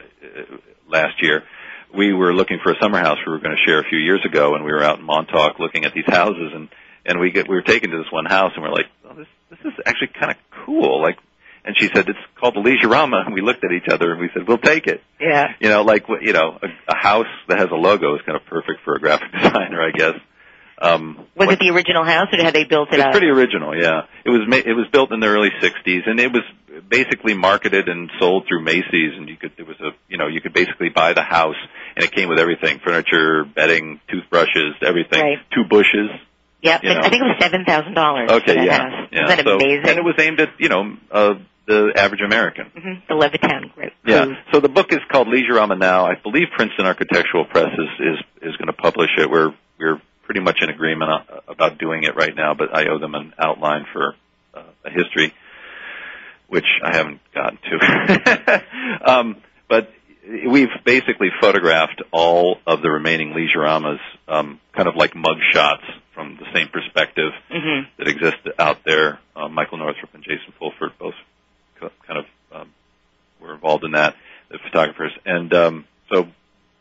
Speaker 3: last year, we were looking for a summer house we were going to share a few years ago, and we were out in Montauk looking at these houses, and and we get we were taken to this one house, and we're like, oh, this this is actually kind of cool, like. And she said it's called the Leisureama, and we looked at each other and we said we'll take it.
Speaker 2: yeah.
Speaker 3: You know, like you know, a, a house that has a logo is kind of perfect for a graphic <laughs> designer, I guess. Um,
Speaker 2: Was it the original house, or had they built it
Speaker 3: it's pretty original, yeah. It was ma- it was built in the early '60s, and it was basically marketed and sold through Macy's. And you could it was a you know you could basically buy the house, and it came with everything: furniture, bedding, toothbrushes, everything.
Speaker 2: Right.
Speaker 3: Two bushes.
Speaker 2: Yep.
Speaker 3: you know.
Speaker 2: I think it was seven thousand dollars.
Speaker 3: Okay,
Speaker 2: that
Speaker 3: yeah,
Speaker 2: house.
Speaker 3: yeah.
Speaker 2: Isn't that
Speaker 3: so,
Speaker 2: amazing?
Speaker 3: And it was aimed at you know uh, the average American.
Speaker 2: hmm The Levittown group.
Speaker 3: Yeah. So the book is called Leisureama Now. I believe Princeton Architectural Press is is, is going to publish it. We're we're pretty much in agreement on, about doing it right now, but I owe them an outline for uh, a history, which I haven't gotten to. <laughs> um, but we've basically photographed all of the remaining Leisureamas, um, kind of like mug shots from the same perspective
Speaker 2: hmm
Speaker 3: that exist out there. Uh, Michael Northrup and Jason Fulford both co- kind of um, were involved in that, the photographers. And um, so,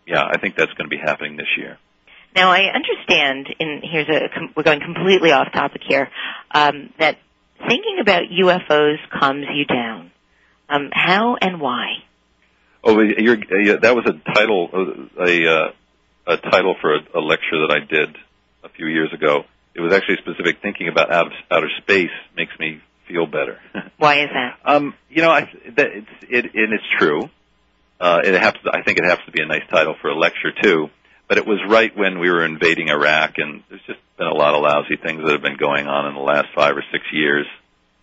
Speaker 3: yeah, I think that's going to be happening this year.
Speaker 2: Now I understand, and here's a com- we're going completely off topic here, um, that thinking about UFOs calms you down. Um, how and why?
Speaker 3: Oh, you're, uh, that was a title, uh, a uh, a title for a, a lecture that I did a few years ago. It was actually specific. Thinking about outer, outer space makes me feel better. <laughs>
Speaker 2: Why is that?
Speaker 3: Um, you know, I, that it's it, and it's true. Uh, it happens. I think it happens to be a nice title for a lecture too. But it was right when we were invading Iraq, and there's just been a lot of lousy things that have been going on in the last five or six years.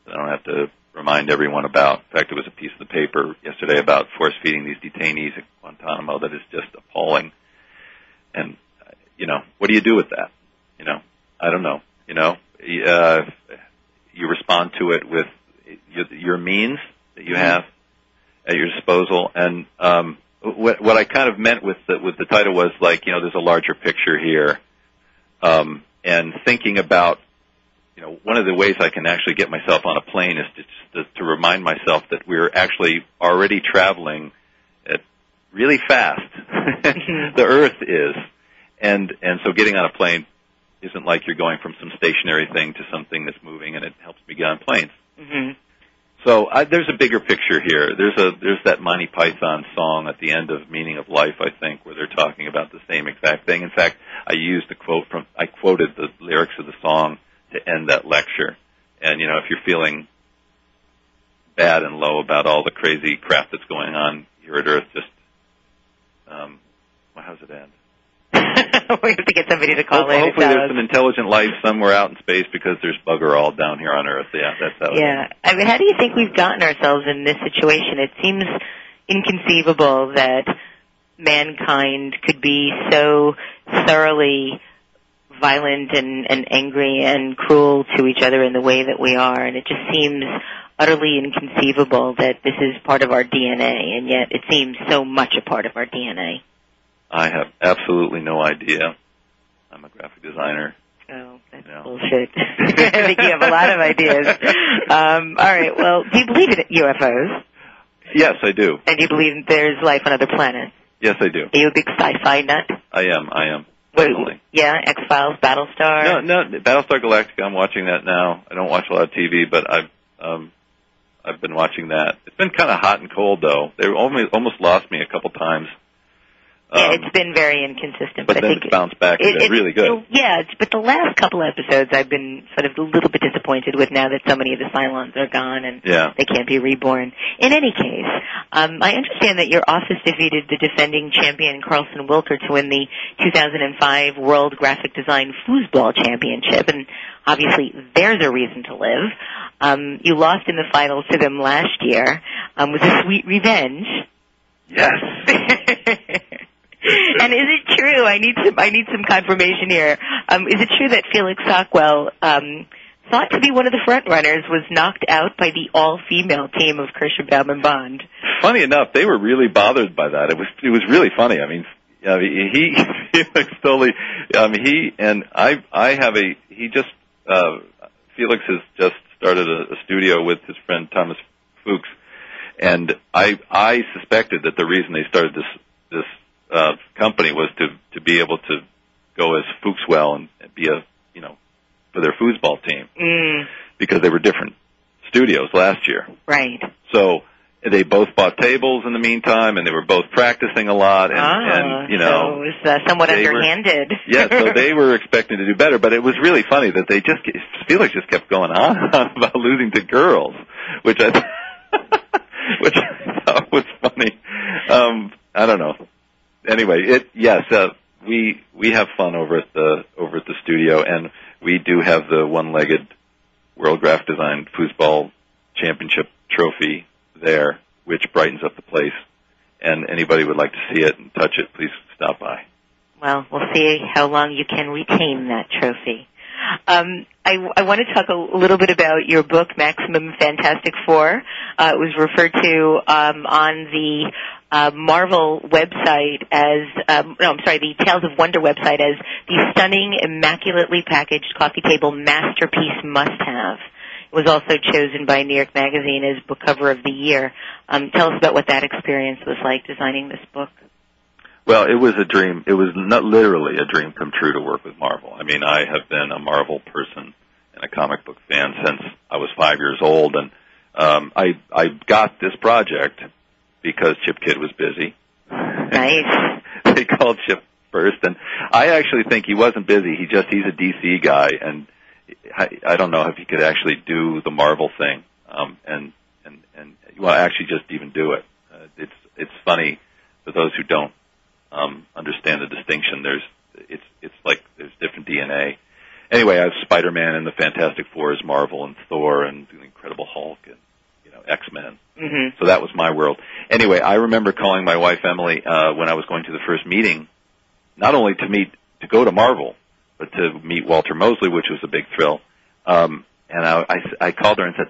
Speaker 3: that I don't have to remind everyone about. In fact, there was a piece of the paper yesterday about force feeding these detainees at Guantanamo that is just appalling. And you know, what do you do with that? You know, I don't know. You know, uh, you respond to it with your, your means that you have at your disposal. And um, what, what I kind of meant with the, with the title was like, you know, there's a larger picture here, um, and thinking about, you know, one of the ways I can actually get myself on a plane is to, to, to remind myself that we're actually already traveling at really fast. <laughs> the Earth is, and and so getting on a plane isn't like you're going from some stationary thing to something that's moving, and it helps me get on planes.
Speaker 2: hmm
Speaker 3: So I, there's a bigger picture here. There's a there's that Monty Python song at the end of Meaning of Life, I think, where they're talking about the same exact thing. In fact, I used a quote from I quoted the lyrics of the song to end that lecture. And you know, if you're feeling bad and low about all the crazy crap that's going on here at Earth, just um, well, how's it end? <laughs>
Speaker 2: we have to get somebody to call
Speaker 3: Hope-
Speaker 2: in.
Speaker 3: hopefully, there's
Speaker 2: us.
Speaker 3: some intelligent life somewhere out in space because there's bugger all down here on Earth. Yeah, that's how.
Speaker 2: Yeah. I mean, how do you think we've gotten ourselves in this situation? It seems inconceivable that mankind could be so thoroughly violent and, and angry and cruel to each other in the way that we are, and it just seems utterly inconceivable that this is part of our DNA, and yet it seems so much a part of our DNA.
Speaker 3: I have absolutely no idea. I'm a graphic designer.
Speaker 2: Oh, that's
Speaker 3: Yeah.
Speaker 2: bullshit. <laughs> I think you have a lot of ideas. Um, all right. Well, do you believe in UFOs?
Speaker 3: Yes, I do.
Speaker 2: And do you believe there's life on other planets?
Speaker 3: Yes, I do.
Speaker 2: Are you a big sci-fi nut?
Speaker 3: I am. I am.
Speaker 2: What-. Yeah, X Files, Battlestar.
Speaker 3: No, no. Battlestar Galactica. I'm watching that now. I don't watch a lot of TV, but I've um, I've been watching that. It's been kind of hot and cold though. They almost almost lost me a couple times.
Speaker 2: Yeah,
Speaker 3: Um,
Speaker 2: it's been very inconsistent.
Speaker 3: but
Speaker 2: I
Speaker 3: then
Speaker 2: think
Speaker 3: it's bounced back
Speaker 2: it-
Speaker 3: been
Speaker 2: it-
Speaker 3: really good.
Speaker 2: Yeah, it's, but the last couple episodes I've been sort of a little bit disappointed with now that so many of the Cylons are gone and
Speaker 3: Yeah.
Speaker 2: they can't be reborn. In any case, um, I understand that your office defeated the defending champion Carlson Wilker to win the 2005 World Graphic Design Foosball Championship, and obviously there's a reason to live. Um, you lost in the finals to them last year. Um, was a sweet revenge.
Speaker 3: Yes. <laughs> <laughs>
Speaker 2: and is it true? I need some. I need some confirmation here. Um, is it true that Felix Sockwell, um, thought to be one of the front runners, was knocked out by the all-female team of Kirshenbaum and Bond?
Speaker 3: funny enough, they were really bothered by that. It was it was really funny. I mean, I mean he <laughs> Felix totally. Um, he and I I have a he just uh, Felix has just started a, a studio with his friend Thomas Fuchs, and I I suspected that the reason they started this this uh, company was to to be able to go as Fuchswell and be a you know for their foosball team
Speaker 2: Mm,
Speaker 3: because they were different studios last year.
Speaker 2: right.
Speaker 3: So they both bought tables in the meantime, and they were both practicing a lot, and,
Speaker 2: ah,
Speaker 3: and you
Speaker 2: so
Speaker 3: know,
Speaker 2: it was uh, somewhat
Speaker 3: they were-
Speaker 2: underhanded. <laughs>
Speaker 3: yeah. So they were expecting to do better, but it was really funny that they just Felix just kept going on and on <laughs> about losing to girls, which I <laughs> which I thought was funny. Um, I don't know. Anyway, it yes, uh, we we have fun over at the over at the studio, and we do have the one-legged World Graph Design Foosball Championship trophy there, which brightens up the place. And anybody would like to see it and touch it, please stop by.
Speaker 2: Well, we'll see how long you can retain that trophy. Um, I, I want to talk a little bit about your book, Maximum Fantastic Four. Uh, it was referred to um, on the uh, Marvel website as, um, no, I'm sorry, the Tales of Wonder website as the stunning, immaculately packaged coffee table masterpiece must-have. It was also chosen by New York Magazine as book cover of the year. Um, tell us about what that experience was like designing this book.
Speaker 3: Well, it was a dream. It was not literally a dream come true to work with Marvel. I mean, I have been a Marvel person and a comic book fan since I was five years old, and um, I I got this project because Chip Kidd was busy.
Speaker 2: Nice. <laughs>
Speaker 3: they called Chip first, and I actually think he wasn't busy. He just he's a DC guy, and I, I don't know if he could actually do the Marvel thing, um, and and and well, actually just even do it. Uh, it's it's funny for those who don't um, understand the distinction. There's it's it's like there's different DNA. Anyway, I have Spider-Man and the Fantastic Four as Marvel, and Thor, and the Incredible Hulk, and you know X-Men.
Speaker 2: Mm-hmm.
Speaker 3: So that was my world. Anyway, I remember calling my wife Emily uh, when I was going to the first meeting, not only to meet to go to Marvel, but to meet Walter Mosley, which was a big thrill. Um, and I, I, I called her and said,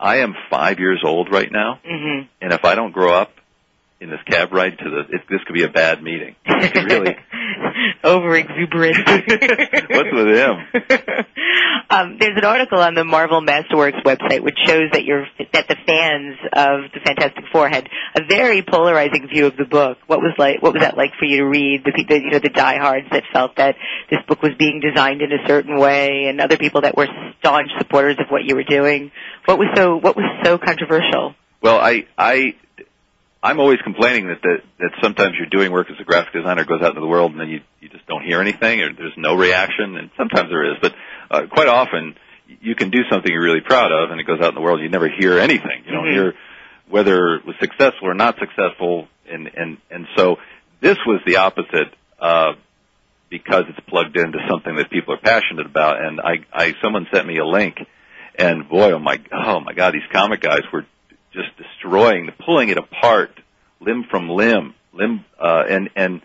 Speaker 3: I am five years old right now,
Speaker 2: Mhm.
Speaker 3: and if I don't grow up in this cab ride to the, it, this could be a bad meeting. <laughs> It could really,
Speaker 2: Over exuberant. <laughs>
Speaker 3: what's with him? <laughs>
Speaker 2: um, there's an article on the Marvel Masterworks website which shows that your that the fans of the Fantastic Four had a very polarizing view of the book. What was like? What was that like for you to read? The people, you know, the diehards that felt that this book was being designed in a certain way, and other people that were staunch supporters of what you were doing. What was so What was so controversial?
Speaker 3: Well, I, I, I'm always complaining that, that that sometimes you're doing work as a graphic designer, goes out into the world, and then you you just don't hear anything, or there's no reaction, and sometimes there is, but uh, quite often you can do something you're really proud of, and it goes out in the world, you never hear anything. You don't
Speaker 2: Mhm.
Speaker 3: hear whether it was successful or not successful, and and and so this was the opposite. Uh, because it's plugged into something that people are passionate about, and I, I, someone sent me a link, and boy, oh my, oh my God, these comic guys were just destroying, pulling it apart, limb from limb, limb, uh, and and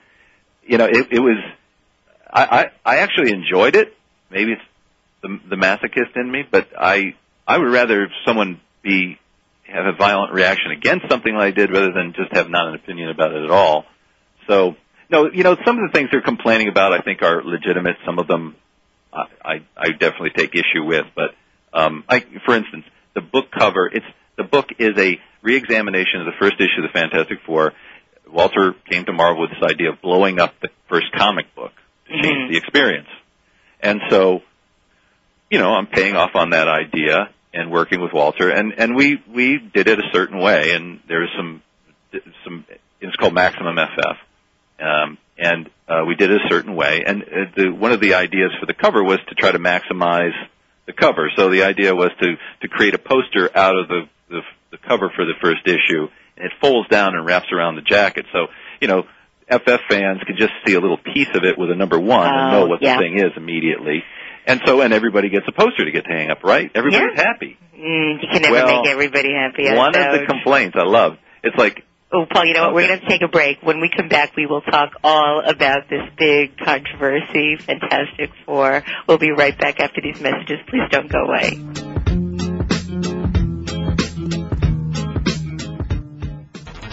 Speaker 3: you know, it, it was. I, I I actually enjoyed it. Maybe it's the the masochist in me, but I I would rather someone be have a violent reaction against something I did rather than just have not an opinion about it at all. So no, you know, some of the things they're complaining about I think are legitimate. Some of them I I, I definitely take issue with, but um, I, for instance, the book cover. It's the book is a reexamination of the first issue of the Fantastic Four. Walter came to Marvel with this idea of blowing up the first comic book to change the experience, and so, you know, I'm paying off on that idea and working with Walter, and and we we did it a certain way, and there's some some it's called Maximum FF, um, and uh, we did it a certain way, and uh, the one of the ideas for the cover was to try to maximize the cover. So the idea was to to create a poster out of the the, the cover for the first issue, and it folds down and wraps around the jacket. So you know, FF fans can just see a little piece of it with a number one and know
Speaker 2: Oh,
Speaker 3: what
Speaker 2: yeah.
Speaker 3: the thing is immediately. And so, and everybody gets a poster to get to hang up, right? Everybody's
Speaker 2: Yeah.
Speaker 3: happy.
Speaker 2: Mm, you can never
Speaker 3: Well,
Speaker 2: make everybody happy. I
Speaker 3: One of the complaints I love, it's like,
Speaker 2: Oh, Paul, you know what? We're going to take a break. When we come back, we will talk all about this big controversy, Fantastic Four. We'll be right back after these messages. Please don't go away.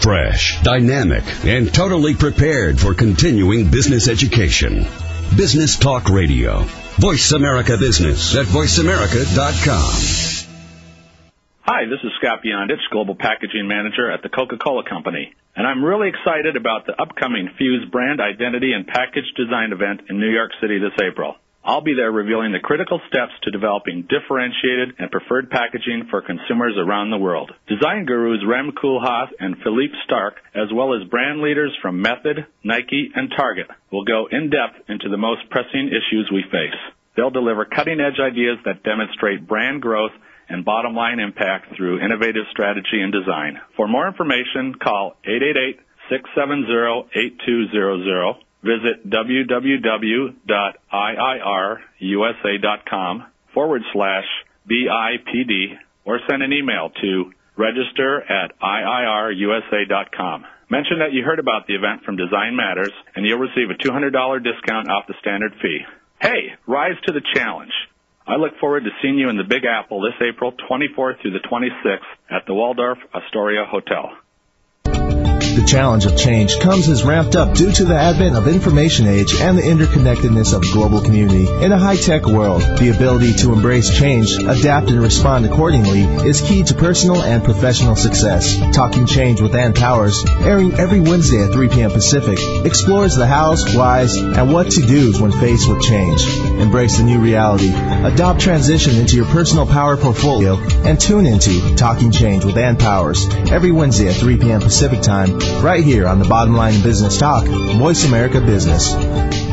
Speaker 4: Fresh, dynamic, and totally prepared for continuing business education. Business Talk Radio. Voice America Business at voiceamerica.com.
Speaker 5: Hi, this is Scott Beyondich, Global Packaging Manager at the Coca-Cola Company. And I'm really excited about the upcoming Fuse Brand Identity and Package Design event in New York City this April. I'll be there revealing the critical steps to developing differentiated and preferred packaging for consumers around the world. Design gurus Rem Koolhaas and Philippe Starck, as well as brand leaders from Method, Nike, and Target, will go in depth into the most pressing issues we face. They'll deliver cutting edge ideas that demonstrate brand growth and bottom line impact through innovative strategy and design. For more information, call 888-670-8200. Visit www.iirusa.com forward slash BIPD or send an email to register at iirusa.com. Mention that you heard about the event from Design Matters and you'll receive a $200 discount off the standard fee. Hey, rise to the challenge. I look forward to seeing you in the Big Apple this April 24th through the 26th at the Waldorf Astoria Hotel.
Speaker 1: The challenge of change comes as ramped up due to the advent of information age and the interconnectedness of global community. In a high-tech world, the ability to embrace change, adapt and respond accordingly is key to personal and professional success. Talking Change with Ann Powers, airing every Wednesday at 3 p.m. Pacific, explores the hows, whys, and what to-dos when faced with change. Embrace the new reality. Adopt transition into your personal power portfolio and tune into Talking Change with Ann Powers every Wednesday at 3 p.m. Pacific Time, right here on the Bottom Line Business Talk, Voice America Business.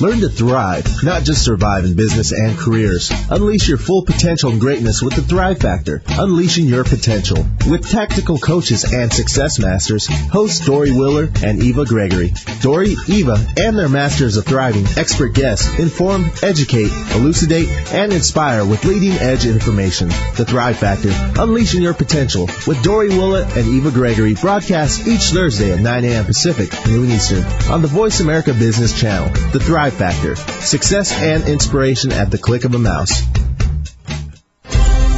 Speaker 1: Learn to thrive, not just survive in business and careers. Unleash your full potential and greatness with the Thrive Factor, unleashing your potential. With tactical coaches and success masters, hosts Dory Willer and Eva Gregory. Dory, Eva, and their masters of thriving expert guests inform, educate, elucidate, and inspire with leading edge information. The Thrive Factor, unleashing your potential with Dory Willer and Eva Gregory broadcasts each Thursday at 9 a.m. Pacific, noon Eastern on the Voice America Business Channel. The Thrive Factor, success and inspiration at the click of a mouse.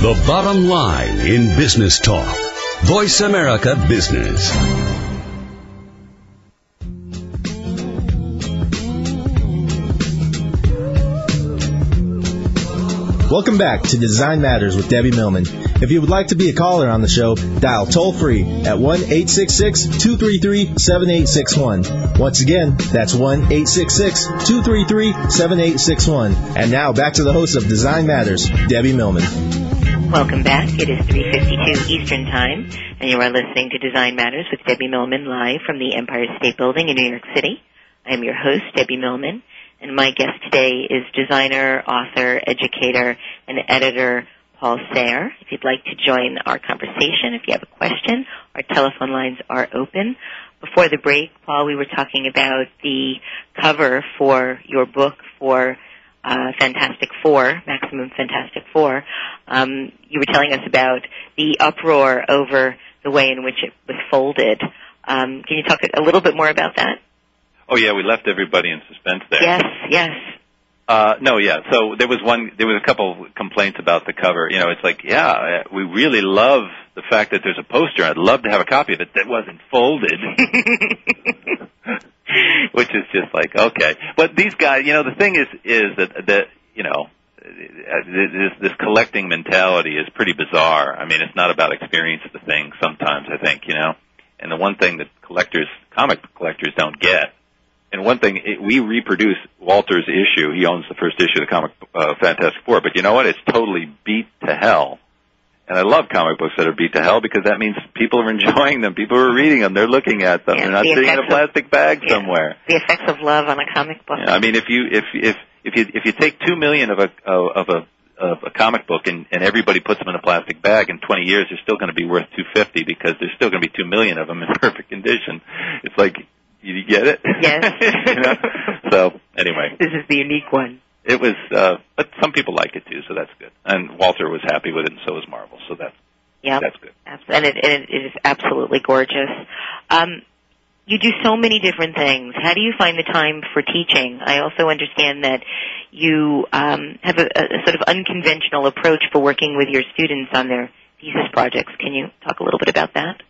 Speaker 4: The bottom line in business talk. Voice America Business.
Speaker 1: Welcome back to Design Matters with Debbie Millman. If you would like to be a caller on the show, dial toll free at 1 866 233 7861. Once again, that's 1 866 233 7861. And now back to the host of Design Matters, Debbie Millman.
Speaker 2: Welcome back. It is 3:52 Eastern Time, and you are listening to Design Matters with Debbie Millman live from the Empire State Building in New York City. I am your host, Debbie Millman, and my guest today is designer, author, educator, and editor Paul Sahre. If you'd like to join our conversation, if you have a question, our telephone lines are open. Before the break, Paul, we were talking about the cover for your book for uh, Fantastic Four, Maximum Fantastic Four. Um, you were telling us about the uproar over the way in which it was folded. Um, can you talk a little bit more about that?
Speaker 3: Oh yeah, we left everybody in suspense there.
Speaker 2: Yes, yes.
Speaker 3: Uh, no, yeah. So there was one, there was a couple complaints about the cover. You know, it's like, yeah, uh, we really love the fact that there's a poster. I'd love to have a copy of it that wasn't folded. <laughs> Which is just like, okay. But these guys, you know, the thing is, is that, that, you know, this, this collecting mentality is pretty bizarre. I mean, it's not about experience of the thing sometimes, I think, you know. And the one thing that collectors, comic collectors don't get and one thing, it, we reproduce Walter's issue. He owns the first issue of the comic uh, Fantastic Four, but you know what? It's totally beat to hell. And I love comic books that are beat to hell because that means people are <laughs> enjoying them. People are reading them. They're looking at them.
Speaker 2: Yeah,
Speaker 3: They're not
Speaker 2: the
Speaker 3: sitting in a plastic bag
Speaker 2: yeah.
Speaker 3: somewhere.
Speaker 2: The effects of love on a comic book.
Speaker 3: Yeah, I mean, if you if if if you if you take two million of a of a of a comic book and, and everybody puts them in a plastic bag in 20 years, they're still going to be worth 250 because there's still going to be two million of them in <laughs> perfect condition. It's like you get it?
Speaker 2: Yes. <laughs>
Speaker 3: you know? So anyway,
Speaker 2: This is the unique one.
Speaker 3: it was. uh But some people like it too, so that's good. And Walter was happy with it, and so was Marvel. So that's
Speaker 2: Yeah.
Speaker 3: that's good.
Speaker 2: And it, and it is absolutely gorgeous. Um, you do so many different things. How do you find the time for teaching? I also understand that you um, have a, a sort of unconventional approach for working with your students on their thesis projects. Can you talk a little bit about that?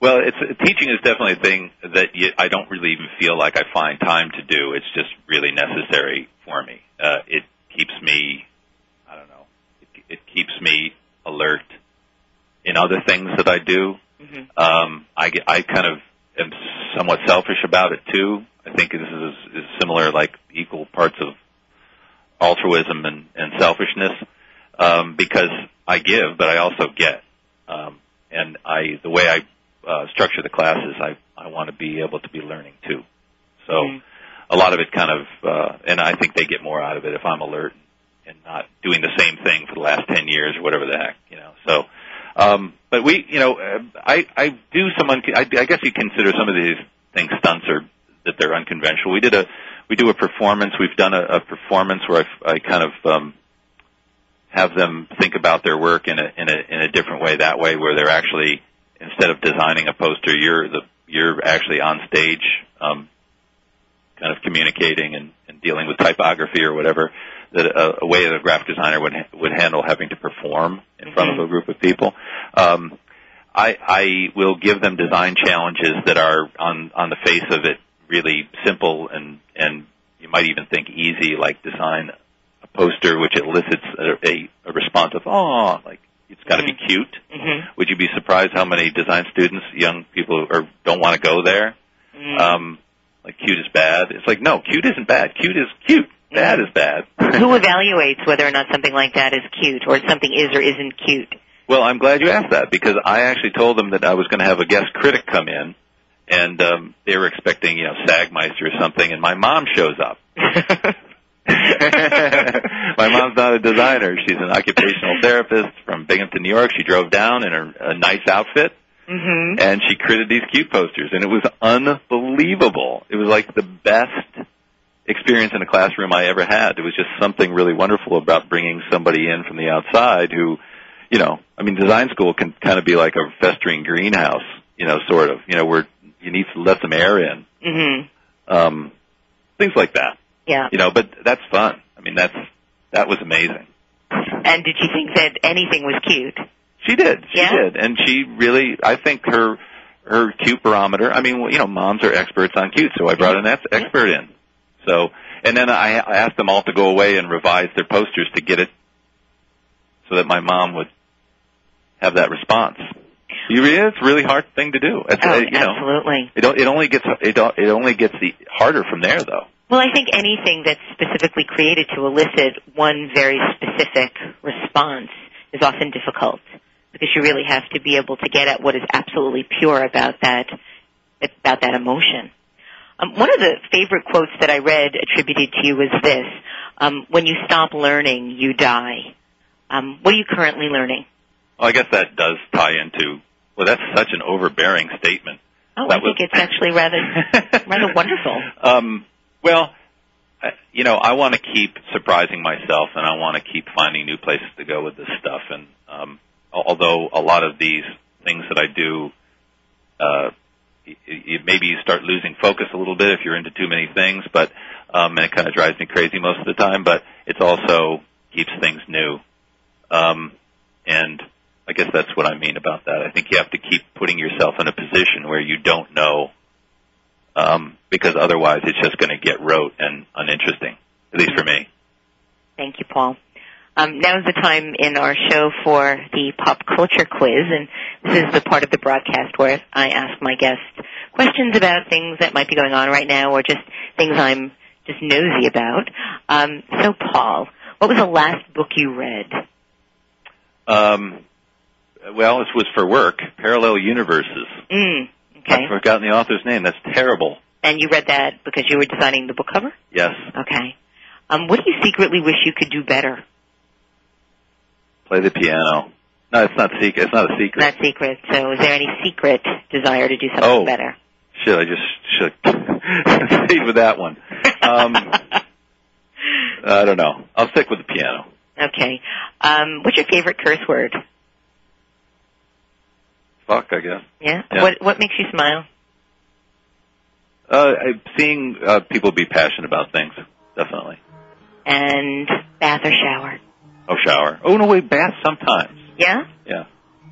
Speaker 3: Well, it's teaching is definitely a thing that you, I don't really even feel like I find time to do. It's just really necessary for me. Uh, it keeps me, I don't know, it, it keeps me alert in other things that I do.
Speaker 2: Mm-hmm.
Speaker 3: Um, I get, I kind of am somewhat selfish about it too. I think this is, is similar, like equal parts of altruism and, and selfishness, um, because I give, but I also get. Um, and I, the way I uh, structure the classes, I, I want to be able to be learning too. So
Speaker 2: Mhm.
Speaker 3: a lot of it kind of, uh, and I think they get more out of it if I'm alert and not doing the same thing for the last 10 years or whatever the heck, you know. So, um, but we, you know, uh, I, I do some, un- I, I guess you consider some of these things stunts or that they're unconventional. We did a, we do a performance. We've done a, a performance where I, I kind of, um, have them think about their work in a, in a, in a different way that way where they're actually, instead of designing a poster, you're the, you're actually on stage, um, kind of communicating and, and dealing with typography or whatever that a, a way that a graphic designer would would handle having to perform in front of a group of people. Um, I, I will give them design challenges that are on on the face of it really simple and and you might even think easy, like design a poster which elicits a, a, a response of oh, like it's got to be cute.
Speaker 2: Mm-hmm.
Speaker 3: Would you be surprised how many design students, young people, or don't want to go there?
Speaker 2: Mm.
Speaker 3: Um, like cute is bad. It's like no, cute isn't bad. Cute is cute. Bad is bad.
Speaker 2: Who <laughs> evaluates whether or not something like that is cute or something is or isn't cute?
Speaker 3: Well, I'm glad you asked that because I actually told them that I was going to have a guest critic come in, and um, they were expecting, you know, Sagmeister or something, and my mom shows up. <laughs> <laughs> my mom's not a designer; she's an occupational therapist from Binghamton, New York. She drove down in a, a nice outfit,
Speaker 2: Mm-hmm.
Speaker 3: and she created these cute posters, and it was unbelievable. It was like the best experience in a classroom I ever had. It was just something really wonderful about bringing somebody in from the outside who, you know, I mean, design school can kind of be like a festering greenhouse, you know, sort of, you know, where you need to let some air in,
Speaker 2: Mm-hmm.
Speaker 3: um, things like that,
Speaker 2: Yeah.
Speaker 3: you know. But that's fun. I mean, that's that was amazing.
Speaker 2: And did she think that anything was cute?
Speaker 3: She did. She
Speaker 2: Yeah?
Speaker 3: did, and she really. I think her her cute barometer. I mean, you know, moms are experts on cute, so I brought an ex- expert in. So, and then I, I asked them all to go away and revise their posters to get it so that my mom would have that response. You it's a really hard thing to do. It's,
Speaker 2: Oh,
Speaker 3: uh, you know,
Speaker 2: absolutely.
Speaker 3: it, don't- it only gets it, it only gets the harder from there, though.
Speaker 2: Well, I think anything that's specifically created to elicit one very specific response is often difficult because you really have to be able to get at what is absolutely pure about that about that emotion. Um, one of the favorite quotes that I read attributed to you was this: um, "When you stop learning, you die." Um, what are you currently learning?
Speaker 3: Well, I guess that does tie into. Well, that's such an overbearing statement.
Speaker 2: Oh,
Speaker 3: That
Speaker 2: I think it's actually rather rather wonderful. <laughs>
Speaker 3: Um, well, you know, I want to keep surprising myself, and I want to keep finding new places to go with this stuff. And um, although a lot of these things that I do, uh, y- y- maybe you start losing focus a little bit if you're into too many things, but um, and it kind of drives me crazy most of the time. But it's also keeps things new, um, and I guess that's what I mean about that. I think you have to keep putting yourself in a position where you don't know um, because otherwise it's just going to get rote and uninteresting, at least for me.
Speaker 2: Thank you, Paul. Um, now is the time in our show for the pop culture quiz, and this is the part of the broadcast where I ask my guests questions about things that might be going on right now, or just things I'm just nosy about. Um, so, Paul, what was the last book you read?
Speaker 3: Um, well, this was for work, Parallel Universes.
Speaker 2: Mm, okay.
Speaker 3: I've forgotten the author's name. That's terrible.
Speaker 2: And you read that because you were designing the book cover?
Speaker 3: Yes,
Speaker 2: Okay. Um, what do you secretly wish you could do better?
Speaker 3: play the piano. No, it's not secret. It's not a secret.
Speaker 2: Not secret. So, is there any secret desire to do something
Speaker 3: Oh.
Speaker 2: better?
Speaker 3: Shit, I just should <laughs> stayed with that one. Um, <laughs> I don't know. I'll stick with the piano.
Speaker 2: Okay. Um, what's your favorite curse word?
Speaker 3: Fuck, I guess.
Speaker 2: Yeah.
Speaker 3: Yeah.
Speaker 2: What What makes you smile?
Speaker 3: Uh, seeing uh, people be passionate about things, definitely.
Speaker 2: And bath or shower?
Speaker 3: Oh, shower. Oh no, wait, bath sometimes.
Speaker 2: Yeah.
Speaker 3: Yeah,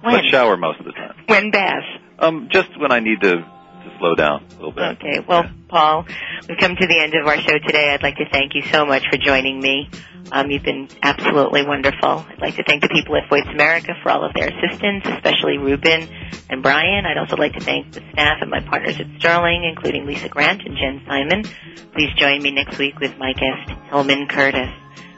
Speaker 2: When?
Speaker 3: but shower most of the time.
Speaker 2: When bath?
Speaker 3: Um, just when I need to, to slow down a little bit.
Speaker 2: Okay. Well, Paul, we've come to the end of our show today. I'd like to thank you so much for joining me. Um, you've been absolutely wonderful. I'd like to thank the people at Voice America for all of their assistance, especially Ruben and Brian. I'd also like to thank the staff and my partners at Sterling, including Lisa Grant and Jen Simon. Please join me next week with my guest, Hillman Curtis.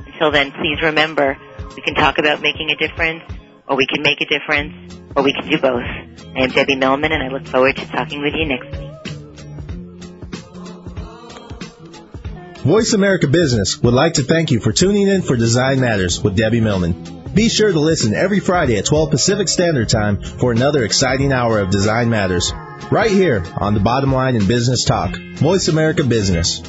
Speaker 2: Until then, please remember, we can talk about making a difference, or we can make a difference, or we can do both. I am Debbie Millman, and I look forward to talking with you next week.
Speaker 1: Voice America Business would like to thank you for tuning in for Design Matters with Debbie Millman. Be sure to listen every Friday at 12 Pacific Standard Time for another exciting hour of Design Matters. Right here on the bottom line in business talk. Voice America Business.